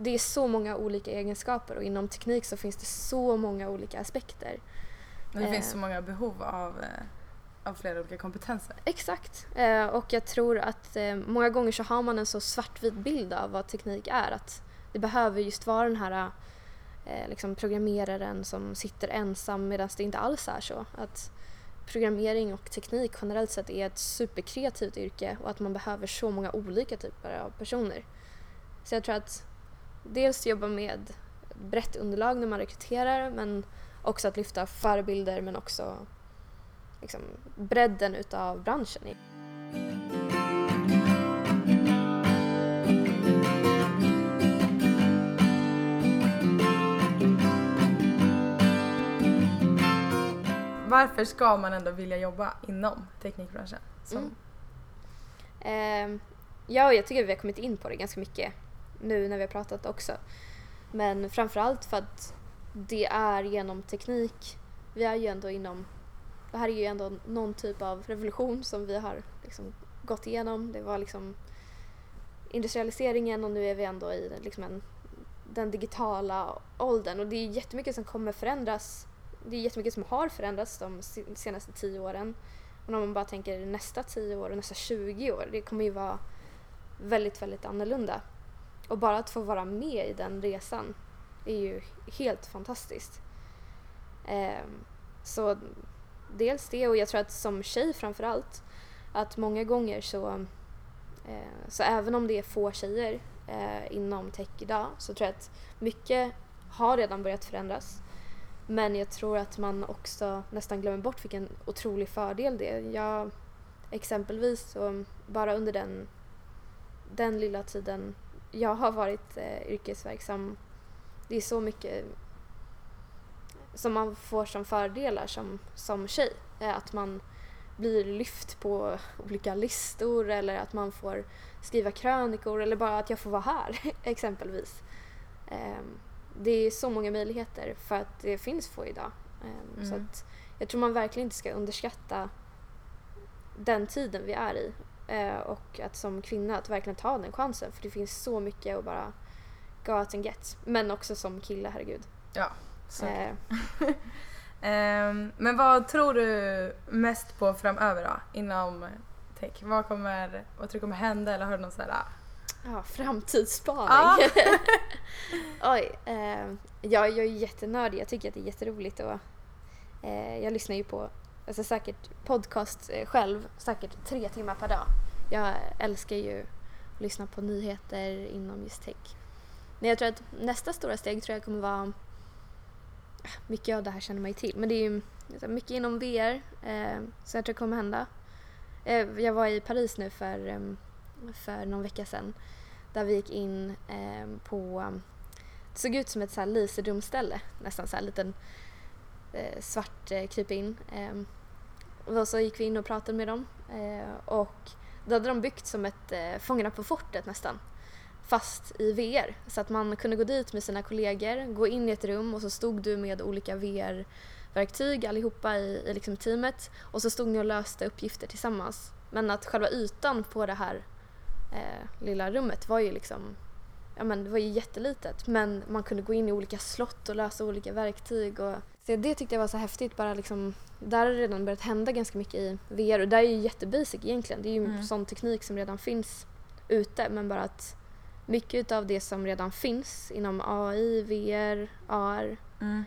det är så många olika egenskaper och inom teknik så finns det så många olika aspekter. Men det Eh. finns så många behov av, eh, av flera olika kompetenser. Exakt. Eh, och jag tror att eh, många gånger så har man en så svartvit bild av vad teknik är. Att det behöver just vara den här eh, liksom programmeraren som sitter ensam medan det inte alls är så. Att programmering och teknik generellt sett är ett superkreativt yrke och att man behöver så många olika typer av personer. Så jag tror att dels jobba med brett underlag när man rekryterar men också att lyfta förebilder men också liksom, bredden utav branschen. Varför ska man ändå vilja jobba inom teknikbranschen? Som, Mm. Ehm, ja, jag tycker vi har kommit in på det ganska mycket nu när vi har pratat också. Men framförallt för att det är genom teknik, vi är ju ändå inom, det här är ju ändå någon typ av revolution som vi har liksom gått igenom. Det var liksom industrialiseringen och nu är vi ändå i liksom en, den digitala åldern och det är jättemycket som kommer förändras. Det är jättemycket som har förändrats de senaste tio åren. Och om man bara tänker nästa tio år och nästa 20 år, det kommer ju vara väldigt, väldigt annorlunda. Och bara att få vara med i den resan är ju helt fantastiskt. Eh, så dels det och jag tror att som tjej framför allt Att många gånger så, eh, så även om det är få tjejer eh, inom tech idag så tror jag att mycket har redan börjat förändras. Men jag tror att man också nästan glömmer bort vilken otrolig fördel det är. Jag, exempelvis så bara under den, den lilla tiden jag har varit eh, yrkesverksam, det är så mycket som man får som fördelar som, som tjej. Eh, att man blir lyft på olika listor eller att man får skriva krönikor eller bara att jag får vara här exempelvis. Um, det är så många möjligheter för att det finns få idag. Um, mm. Så att jag tror man verkligen inte ska underskatta den tiden vi är i uh, och att som kvinna att verkligen ta den chansen för det finns så mycket att bara go out and get. Men också som kille, herregud. Ja, så. Um, men vad tror du mest på framöver då inom tech? Vad, kommer, vad tror du kommer hända eller har du någon sån här Ja, framtidsspaning. Ah. Oj. Eh, ja, jag är jättenördig. Jag tycker att det är jätteroligt. Och, eh, jag lyssnar ju på alltså säkert podcast eh, själv, säkert tre timmar per dag. Jag älskar ju att lyssna på nyheter inom just tech. Men jag tror att nästa stora steg tror jag kommer vara mycket av det här känner man ju till, men det är ju mycket inom VR, eh, så jag tror det kommer hända. Eh, jag var i Paris nu för ehm, för någon vecka sedan där vi gick in eh, på, det såg ut som ett så här laserdumställe, nästan så här liten eh, svart eh, krypin. Eh, och så gick vi in och pratade med dem eh, och då hade de byggt som ett eh, Fångarna på fortet nästan fast i VR. Så att man kunde gå dit med sina kollegor, gå in i ett rum och så stod du med olika VR-verktyg allihopa i, i liksom teamet och så stod ni och löste uppgifter tillsammans. Men att själva ytan på det här eh, lilla rummet var ju liksom ja men det var ju jättelitet men man kunde gå in i olika slott och lösa olika verktyg och så det tyckte jag var så häftigt bara liksom där har det redan börjat hända ganska mycket i VR och det är ju jättebasic egentligen det är ju mm. sån teknik som redan finns ute men bara att mycket av det som redan finns inom AI, VR, AR mm.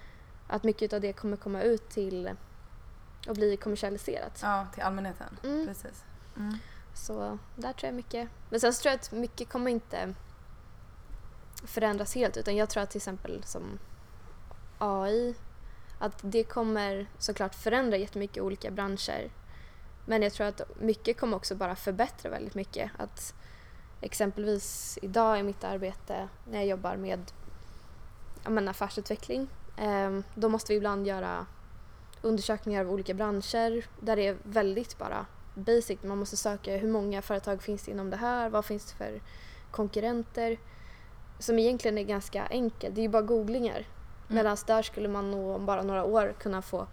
att mycket av det kommer komma ut till och bli kommersialiserat. Ja, till allmänheten. Mm. Precis. Mm. Så där tror jag mycket. Men sen så tror jag att mycket kommer inte förändras helt utan jag tror att till exempel som AI att det kommer såklart förändra jättemycket olika branscher. Men jag tror att mycket kommer också bara förbättra väldigt mycket. Att exempelvis idag i mitt arbete när jag jobbar med ja, men affärsutveckling eh, då måste vi ibland göra undersökningar av olika branscher där det är väldigt bara basic. Man måste söka hur många företag finns det inom det här, vad finns det för konkurrenter. Som egentligen är ganska enkelt, det är ju bara googlingar. Mm. Medan där skulle man nog om bara några år kunna få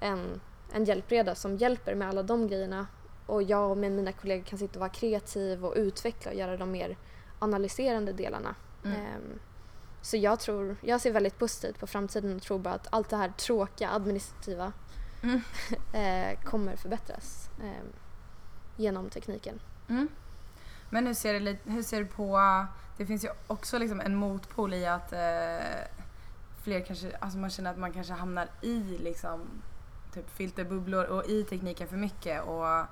en, en hjälpreda som hjälper med alla de grejerna. Och jag och mina kollegor kan sitta och vara kreativ och utveckla och göra de mer analyserande delarna. Mm. Um, så jag tror, jag ser väldigt positivt på framtiden och tror bara att allt det här tråkiga administrativa mm. eh, kommer förbättras eh, genom tekniken. Mm. Men hur ser, det, hur ser du på, det finns ju också liksom en motpol i att eh, fler kanske, alltså man känner att man kanske hamnar i liksom typ filterbubblor och i tekniken för mycket och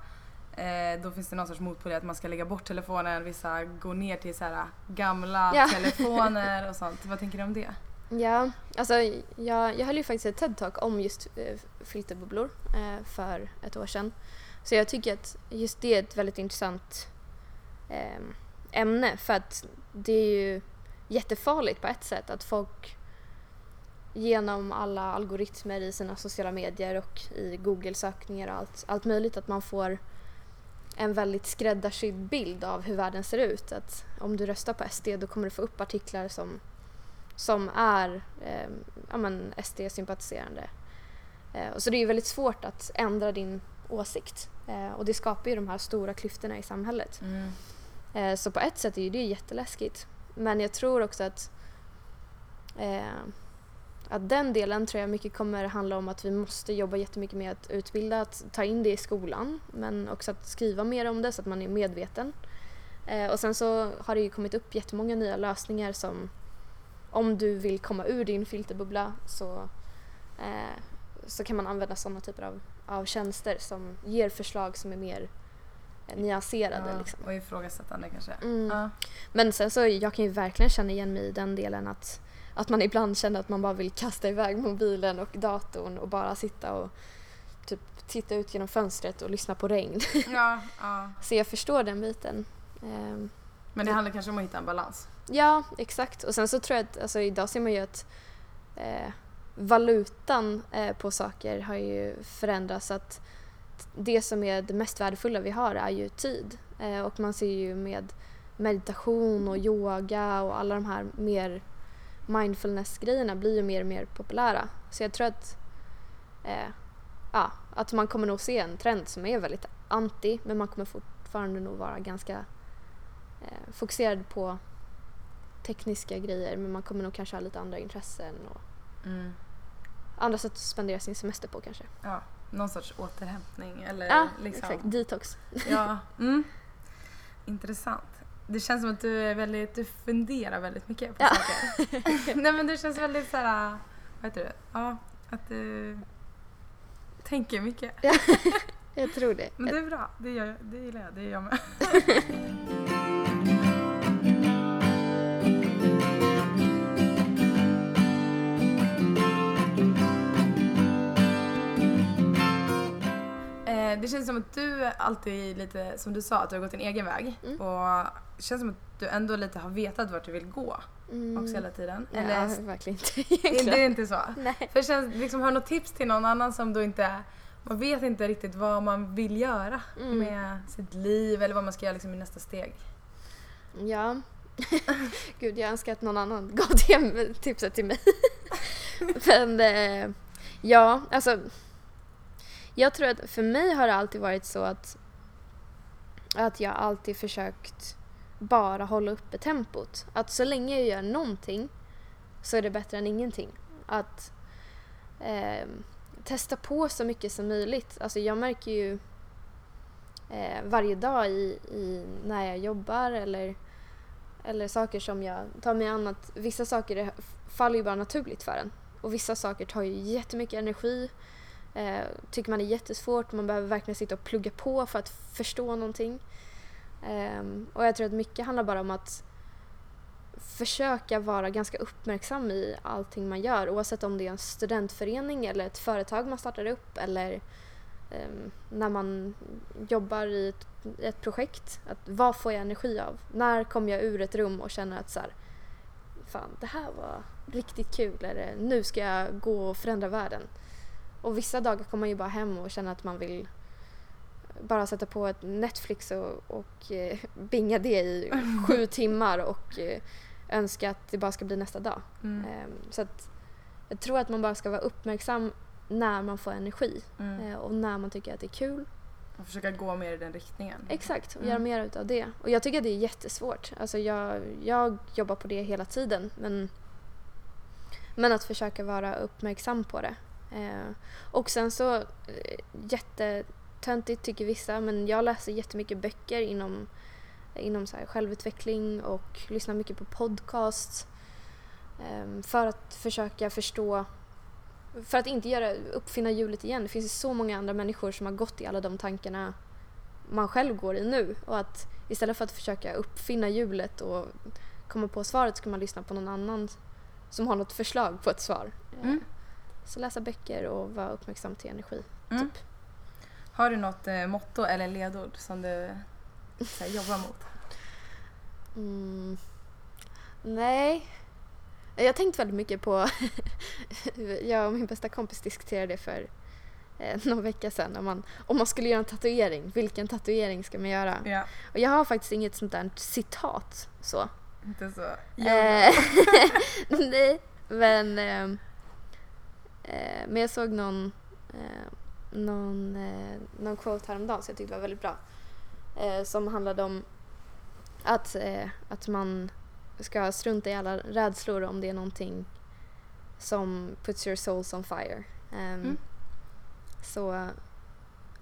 eh, då finns det någon sorts motpol att man ska lägga bort telefonen, vissa går ner till så här gamla ja. telefoner och sånt. Vad tänker du om det? Ja, alltså jag, jag höll ju faktiskt ett TED-talk om just eh, filterbubblor eh, för ett år sedan. Så jag tycker att just det är ett väldigt intressant eh, ämne för att det är ju jättefarligt på ett sätt att folk genom alla algoritmer i sina sociala medier och i Google-sökningar och allt, allt möjligt att man får en väldigt skräddarsydd bild av hur världen ser ut. Att om du röstar på SD då kommer du få upp artiklar som som är eh, ja, SD-sympatiserande. Eh, så det är ju väldigt svårt att ändra din åsikt eh, och det skapar ju de här stora klyftorna i samhället. Mm. Eh, så på ett sätt är ju det jätteläskigt. Men jag tror också att, eh, att den delen tror jag mycket kommer handla om att vi måste jobba jättemycket med att utbilda, att ta in det i skolan men också att skriva mer om det så att man är medveten. Eh, och sen så har det ju kommit upp jättemånga nya lösningar som om du vill komma ur din filterbubbla så, eh, så kan man använda sådana typer av, av tjänster som ger förslag som är mer eh, nyanserade. Ja, Liksom. Och ifrågasättande kanske. Mm. Ja. Men sen så jag kan ju verkligen känna igen mig i den delen att, att man ibland känner att man bara vill kasta iväg mobilen och datorn och bara sitta och typ titta ut genom fönstret och lyssna på regn. Ja, ja. Så jag förstår den biten. Ehm, Men det handlar kanske om att hitta en balans. Ja, exakt. Och sen så tror jag att alltså, idag ser man ju att eh, valutan eh, på saker har ju förändrats. Att det som är det mest värdefulla vi har är ju tid. Eh, och man ser ju med meditation och yoga och alla de här mer mindfulness-grejerna blir ju mer och mer populära. Så jag tror att, eh, ja, att man kommer nog se en trend som är väldigt anti men man kommer fortfarande nog vara ganska eh, fokuserad på tekniska grejer men man kommer nog kanske ha lite andra intressen och Mm. andra sätt att spendera sin semester på kanske. Ja, någon sorts återhämtning eller Ja, liksom. exakt. Detox. Ja. Mm. Intressant. Det känns som att du är väldigt, du funderar väldigt mycket på Ja. saker. Nej men du känns väldigt såhär, vad heter det? Ja, att du tänker mycket. Jag tror det. Men det är bra, det, gör, det gillar jag, det gör jag med. Det känns som att du alltid lite, som du sa, att du har gått din egen väg. Mm. Och det känns som att du ändå lite har vetat vart du vill gå Mm. också hela tiden. Ja, Eller verkligen inte är egentligen. det inte så? Nej. För känns, liksom, har du något tips till någon annan som då inte, man vet inte riktigt vad man vill göra Mm. med sitt liv eller vad man ska göra liksom, i nästa steg. Ja. Gud, jag önskar att någon annan gav det tipset till mig. Men eh, ja, alltså. Jag tror att för mig har det alltid varit så att, att jag alltid försökt bara hålla uppe tempot. Att så länge jag gör någonting så är det bättre än ingenting. Att eh, testa på så mycket som möjligt. Alltså jag märker ju eh, varje dag i, i, när jag jobbar eller, eller saker som jag tar mig an att vissa saker faller ju bara naturligt för en. Och vissa saker tar ju jättemycket energi. Eh, tycker man är jättesvårt, man behöver verkligen sitta och plugga på för att förstå någonting. Eh, och jag tror att mycket handlar bara om att försöka vara ganska uppmärksam i allting man gör oavsett om det är en studentförening eller ett företag man startar upp eller eh, när man jobbar i ett, i ett projekt. Att vad får jag energi av? När kommer jag ur ett rum och känner att så här, fan det här var riktigt kul eller nu ska jag gå och förändra världen. Och vissa dagar kommer man ju bara hem och känner att man vill bara sätta på ett Netflix och, och eh, binga det i sju timmar och eh, önska att det bara ska bli nästa dag. Mm. Ehm, så att jag tror att man bara ska vara uppmärksam när man får energi Mm. eh, och när man tycker att det är kul. Och försöka gå mer i den riktningen. Exakt, och Mm. göra mer utav det. Och jag tycker att det är jättesvårt. Alltså jag, jag jobbar på det hela tiden men, men att försöka vara uppmärksam på det. Eh, och sen så, eh, jättetöntigt tycker vissa, men jag läser jättemycket böcker inom, inom så här självutveckling och lyssnar mycket på podcasts. eh, för att försöka förstå för att inte göra, uppfinna hjulet igen. Det finns ju så många andra människor som har gått i alla de tankarna man själv går i nu. Och att istället för att försöka uppfinna hjulet och komma på svaret ska man lyssna på någon annan som har något förslag på ett svar. Mm. Så läsa böcker och vara uppmärksam till energi. Mm. Typ. Har du något eh, motto eller ledord som du här, jobbar mot? Mm. Nej. Jag har tänkt väldigt mycket på... jag och min bästa kompis diskuterade det för eh, någon vecka sedan. Om man, om man skulle göra en tatuering, vilken tatuering ska man göra? Ja, Och jag har faktiskt inget sånt där citat så. inte så. Eh, Nej, men... ehm, eh, men jag såg någon, eh, någon, eh, någon quote häromdagen som jag tyckte var väldigt bra. Eh, som handlade om att, eh, att man ska strunta i alla rädslor om det är någonting som puts your souls on fire. Ehm, Mm. Så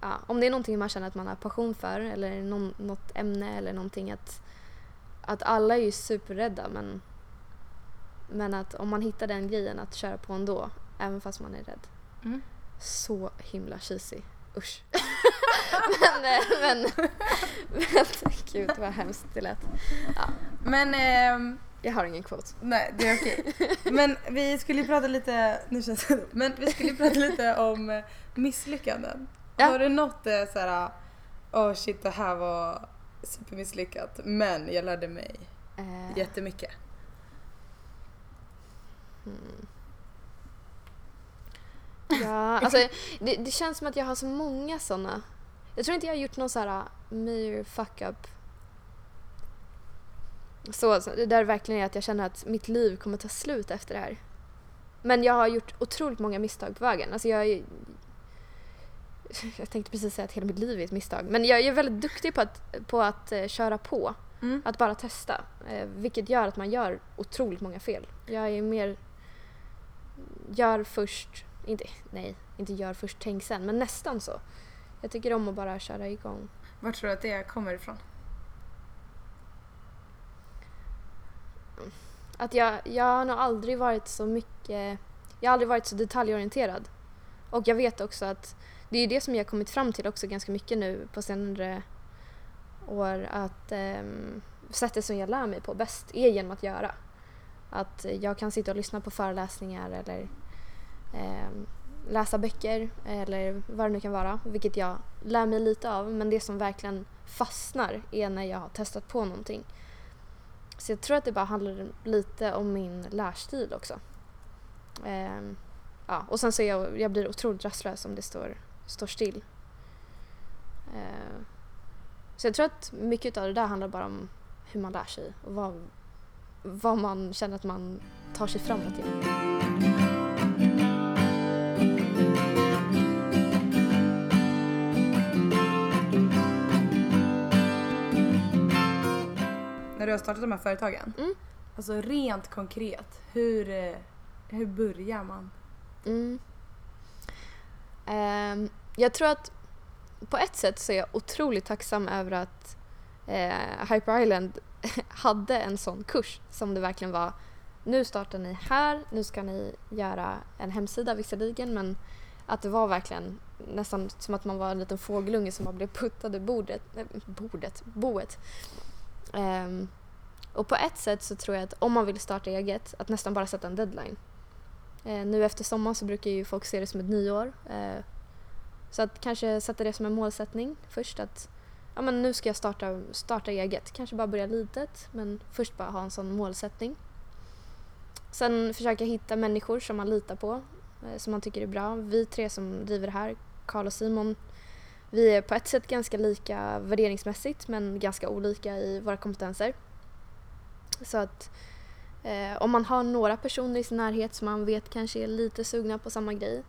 ja, om det är någonting man känner att man har passion för eller någon, något ämne eller någonting att, att alla är ju superrädda men, men att om man hittar den grejen att köra på ändå även fast man är rädd. Mm. Så himla cheesy. Usch. men, men, men, gud vad hemskt det lät. Ja, Men, ehm, jag har ingen kvot. nej det är okej. Men vi skulle ju prata lite, nu känns det men vi skulle ju prata lite om eh, misslyckanden. Ja. Har du något eh, såhär, åh oh shit det här var supermisslyckat men jag lärde mig Eh, jättemycket. hmm. Ja, alltså det, det känns som att jag har så många såna. Jag tror inte jag har gjort någon så här major fuck up. Så, det där verkligen är att jag känner att mitt liv kommer ta slut efter det här. Men jag har gjort otroligt många misstag på vägen. Alltså jag, är- jag tänkte precis säga att hela mitt liv är ett misstag. Men jag är väldigt duktig på att, på att eh, köra på. Mm. Att bara testa. Eh, vilket gör att man gör otroligt många fel. Jag är mer... Gör först... Inte, nej, inte gör först, tänk sen. Men nästan så. Jag tycker om att bara köra igång. Var tror du att det kommer ifrån? Att jag, jag har nog aldrig varit så mycket... Jag har aldrig varit så detaljorienterad. Och jag vet också att det är det som jag har kommit fram till också ganska mycket nu på senare år. Att um, sättet som jag lär mig på bäst är genom att göra. Att jag kan sitta och lyssna på föreläsningar eller Ehm, läsa böcker eller vad det nu kan vara. Vilket jag lär mig lite av. Men det som verkligen fastnar är när jag har testat på någonting. Så jag tror att det bara handlar lite om min lärstil också. Eh, ja, och sen så jag, jag blir otroligt rastlös om det står, står still. Eh, så jag tror att mycket av det där handlar bara om hur man lär sig och vad, vad man känner att man tar sig framåt genom. När du har startat de här företagen? Mm. Alltså rent konkret, hur, eh, hur börjar man? Mm. Ehm, jag tror att på ett sätt så är jag otroligt tacksam över att eh, Hyper Island hade en sån kurs som det verkligen var nu startar ni här, nu ska ni göra en hemsida visserligen men att det var verkligen nästan som att man var en liten fågelunge som bara blev puttad i bordet, eh, bordet, boet. Um, och på ett sätt så tror jag att om man vill starta eget, att nästan bara sätta en deadline. Uh, nu efter sommaren så brukar ju folk se det som ett nyår. Uh, så att kanske sätta det som en målsättning först att ja, men nu ska jag starta, starta eget. Kanske bara börja litet men först bara ha en sån målsättning. Sen försöka hitta människor som man litar på, eh, som man tycker är bra. Vi tre som driver det här, Karl och Simon, vi är på ett sätt ganska lika värderingsmässigt men ganska olika i våra kompetenser. Så att Eh, om man har några personer i sin närhet som man vet kanske är lite sugna på samma grej.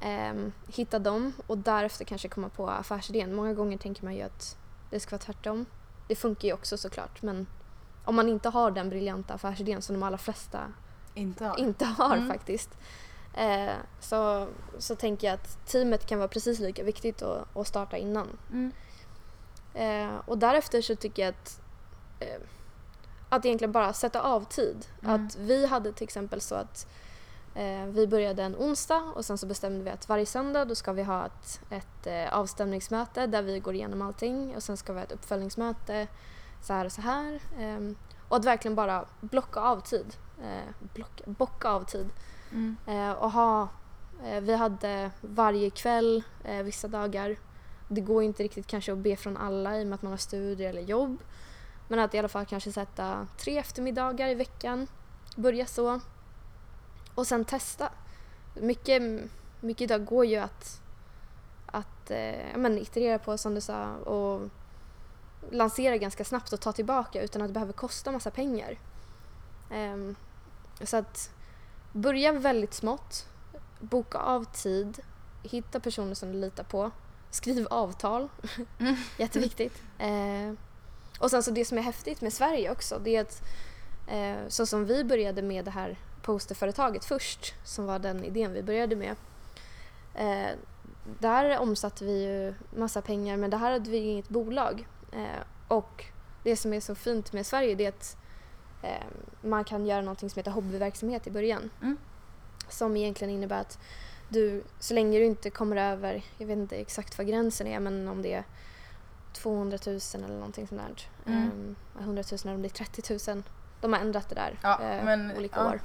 Eh, hitta dem och därefter kanske komma på affärsidén. Många gånger tänker man ju att det ska vara tvärtom. Det funkar ju också såklart men om man inte har den briljanta affärsidén som de allra flesta Inte har. inte har Mm. faktiskt. Eh, så, så tänker jag att teamet kan vara precis lika viktigt att, att starta innan. Mm. Eh, och därefter så tycker jag att eh, att egentligen bara sätta av tid. Mm. Att vi hade till exempel så att eh, vi började en onsdag och sen så bestämde vi att varje söndag då ska vi ha ett, ett eh, avstämningsmöte där vi går igenom allting och sen ska vi ha ett uppföljningsmöte så här och så här. Ehm, och att verkligen bara blocka av tid. Eh, blocka, bocka av tid. Mm. Eh, och ha, eh, vi hade varje kväll, eh, vissa dagar. Det går inte riktigt kanske att be från alla i och med att man har studier eller jobb. Men att i alla fall kanske sätta tre eftermiddagar i veckan, börja så. Och sen testa. Mycket, mycket idag går ju att, att eh, men iterera på som du sa och lansera ganska snabbt och ta tillbaka utan att det behöver kosta massa pengar. Um, så att börja väldigt smått, boka av tid, hitta personer som du litar på, skriv avtal, Mm. jätteviktigt. Eh, och sen så det som är häftigt med Sverige också det är att eh, så som vi började med det här posterföretaget först, som var den idén vi började med. Eh, där omsatte vi ju massa pengar men det här hade vi inget bolag. Eh, och det som är så fint med Sverige det är att man kan göra någonting som heter hobbyverksamhet i början. Mm. Som egentligen innebär att du, så länge du inte kommer över, jag vet inte exakt vad gränsen är, men om det är 200 000 eller någonting sånt där. Mm. Um, 100 000 eller om det är 30 000. De har ändrat det där Ja, eh, men- olika ja. år.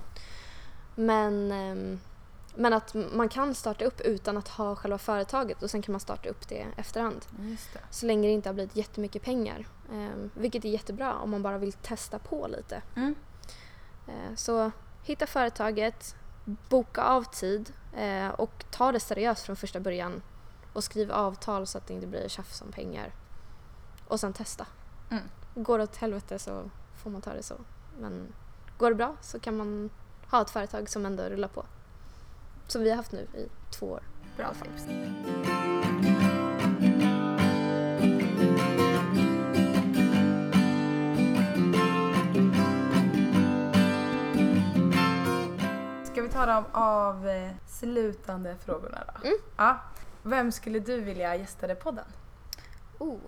Men, ehm, men att man kan starta upp utan att ha själva företaget och sen kan man starta upp det efterhand. Just det. Så länge det inte har blivit jättemycket pengar. Um, vilket är jättebra om man bara vill testa på lite. Mm. Eh, Så hitta företaget, boka av tid eh, och ta det seriöst från första början. Och skriv avtal så att det inte blir tjafs om pengar. Och sen testa. Mm. Går det åt helvete så får man ta det så. Men går det bra så kan man ha ett företag som ändå rullar på. Som vi har haft nu i två år. Bra tips. Ska vi ta de avslutande frågorna då? Mm. Ja. Vem skulle du vilja gästa i podden? Oh.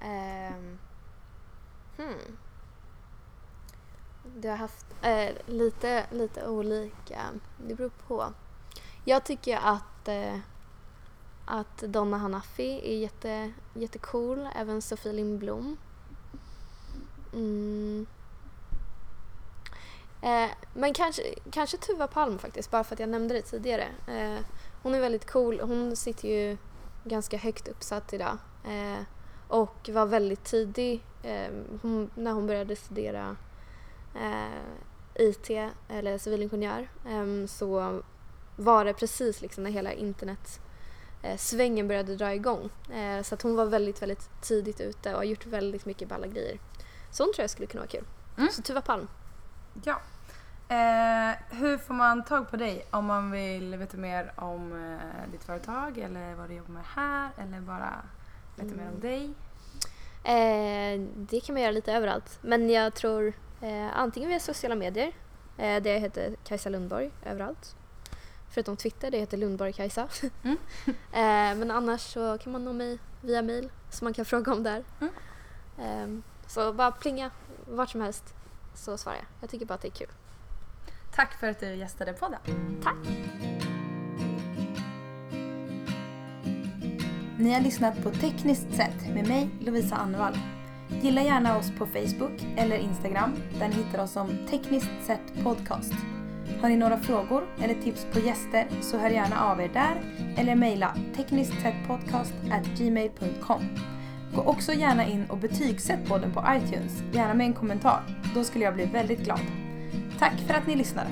ehm, hmm. Du har haft eh, lite, lite olika. Det beror på. Jag tycker att, eh, att Donna Hanafi är jätte, jättecool. Även Sofie Lindblom. Mm. Eh, men kanske, kanske Tuva Palm faktiskt, bara för att jag nämnde det tidigare. Eh, hon är väldigt cool. Hon sitter ju ganska högt uppsatt idag. Eh, och var väldigt tidig eh, hon, när hon började studera eh, IT eller civilingenjör eh, så var det precis liksom när hela internet eh, svängen började dra igång. Eh, så att hon var väldigt, väldigt tidigt ute och har gjort väldigt mycket balla grejer. Så hon tror jag skulle kunna vara kul. Mm. Så Tuva Palm. Ja. Eh, hur får man tag på dig om man vill veta mer om eh, ditt företag eller vad du jobbar med här eller bara veta mer om Mm. dig? Eh, det kan man göra lite överallt. Men jag tror eh, antingen via sociala medier, eh, det heter Kajsa Lundborg överallt. Förutom Twitter, det heter Lundborg Kajsa. Mm. eh, men annars så kan man nå mig via mail som man kan fråga om där. Mm. Eh, så bara plinga vart som helst så svarar jag. Jag tycker bara att det är kul. Tack för att du gästade podden. Tack! Ni har lyssnat på Tekniskt sett med mig, Lovisa Annevall. Gilla gärna oss på Facebook eller Instagram där ni hittar oss som Tekniskt sett podcast. Har ni några frågor eller tips på gäster så hör gärna av er där eller mejla teknisktsettpodcast@gmail.com. Gå också gärna in och betygsätt podden på iTunes, gärna med en kommentar. Då skulle jag bli väldigt glad. Tack för att ni lyssnade.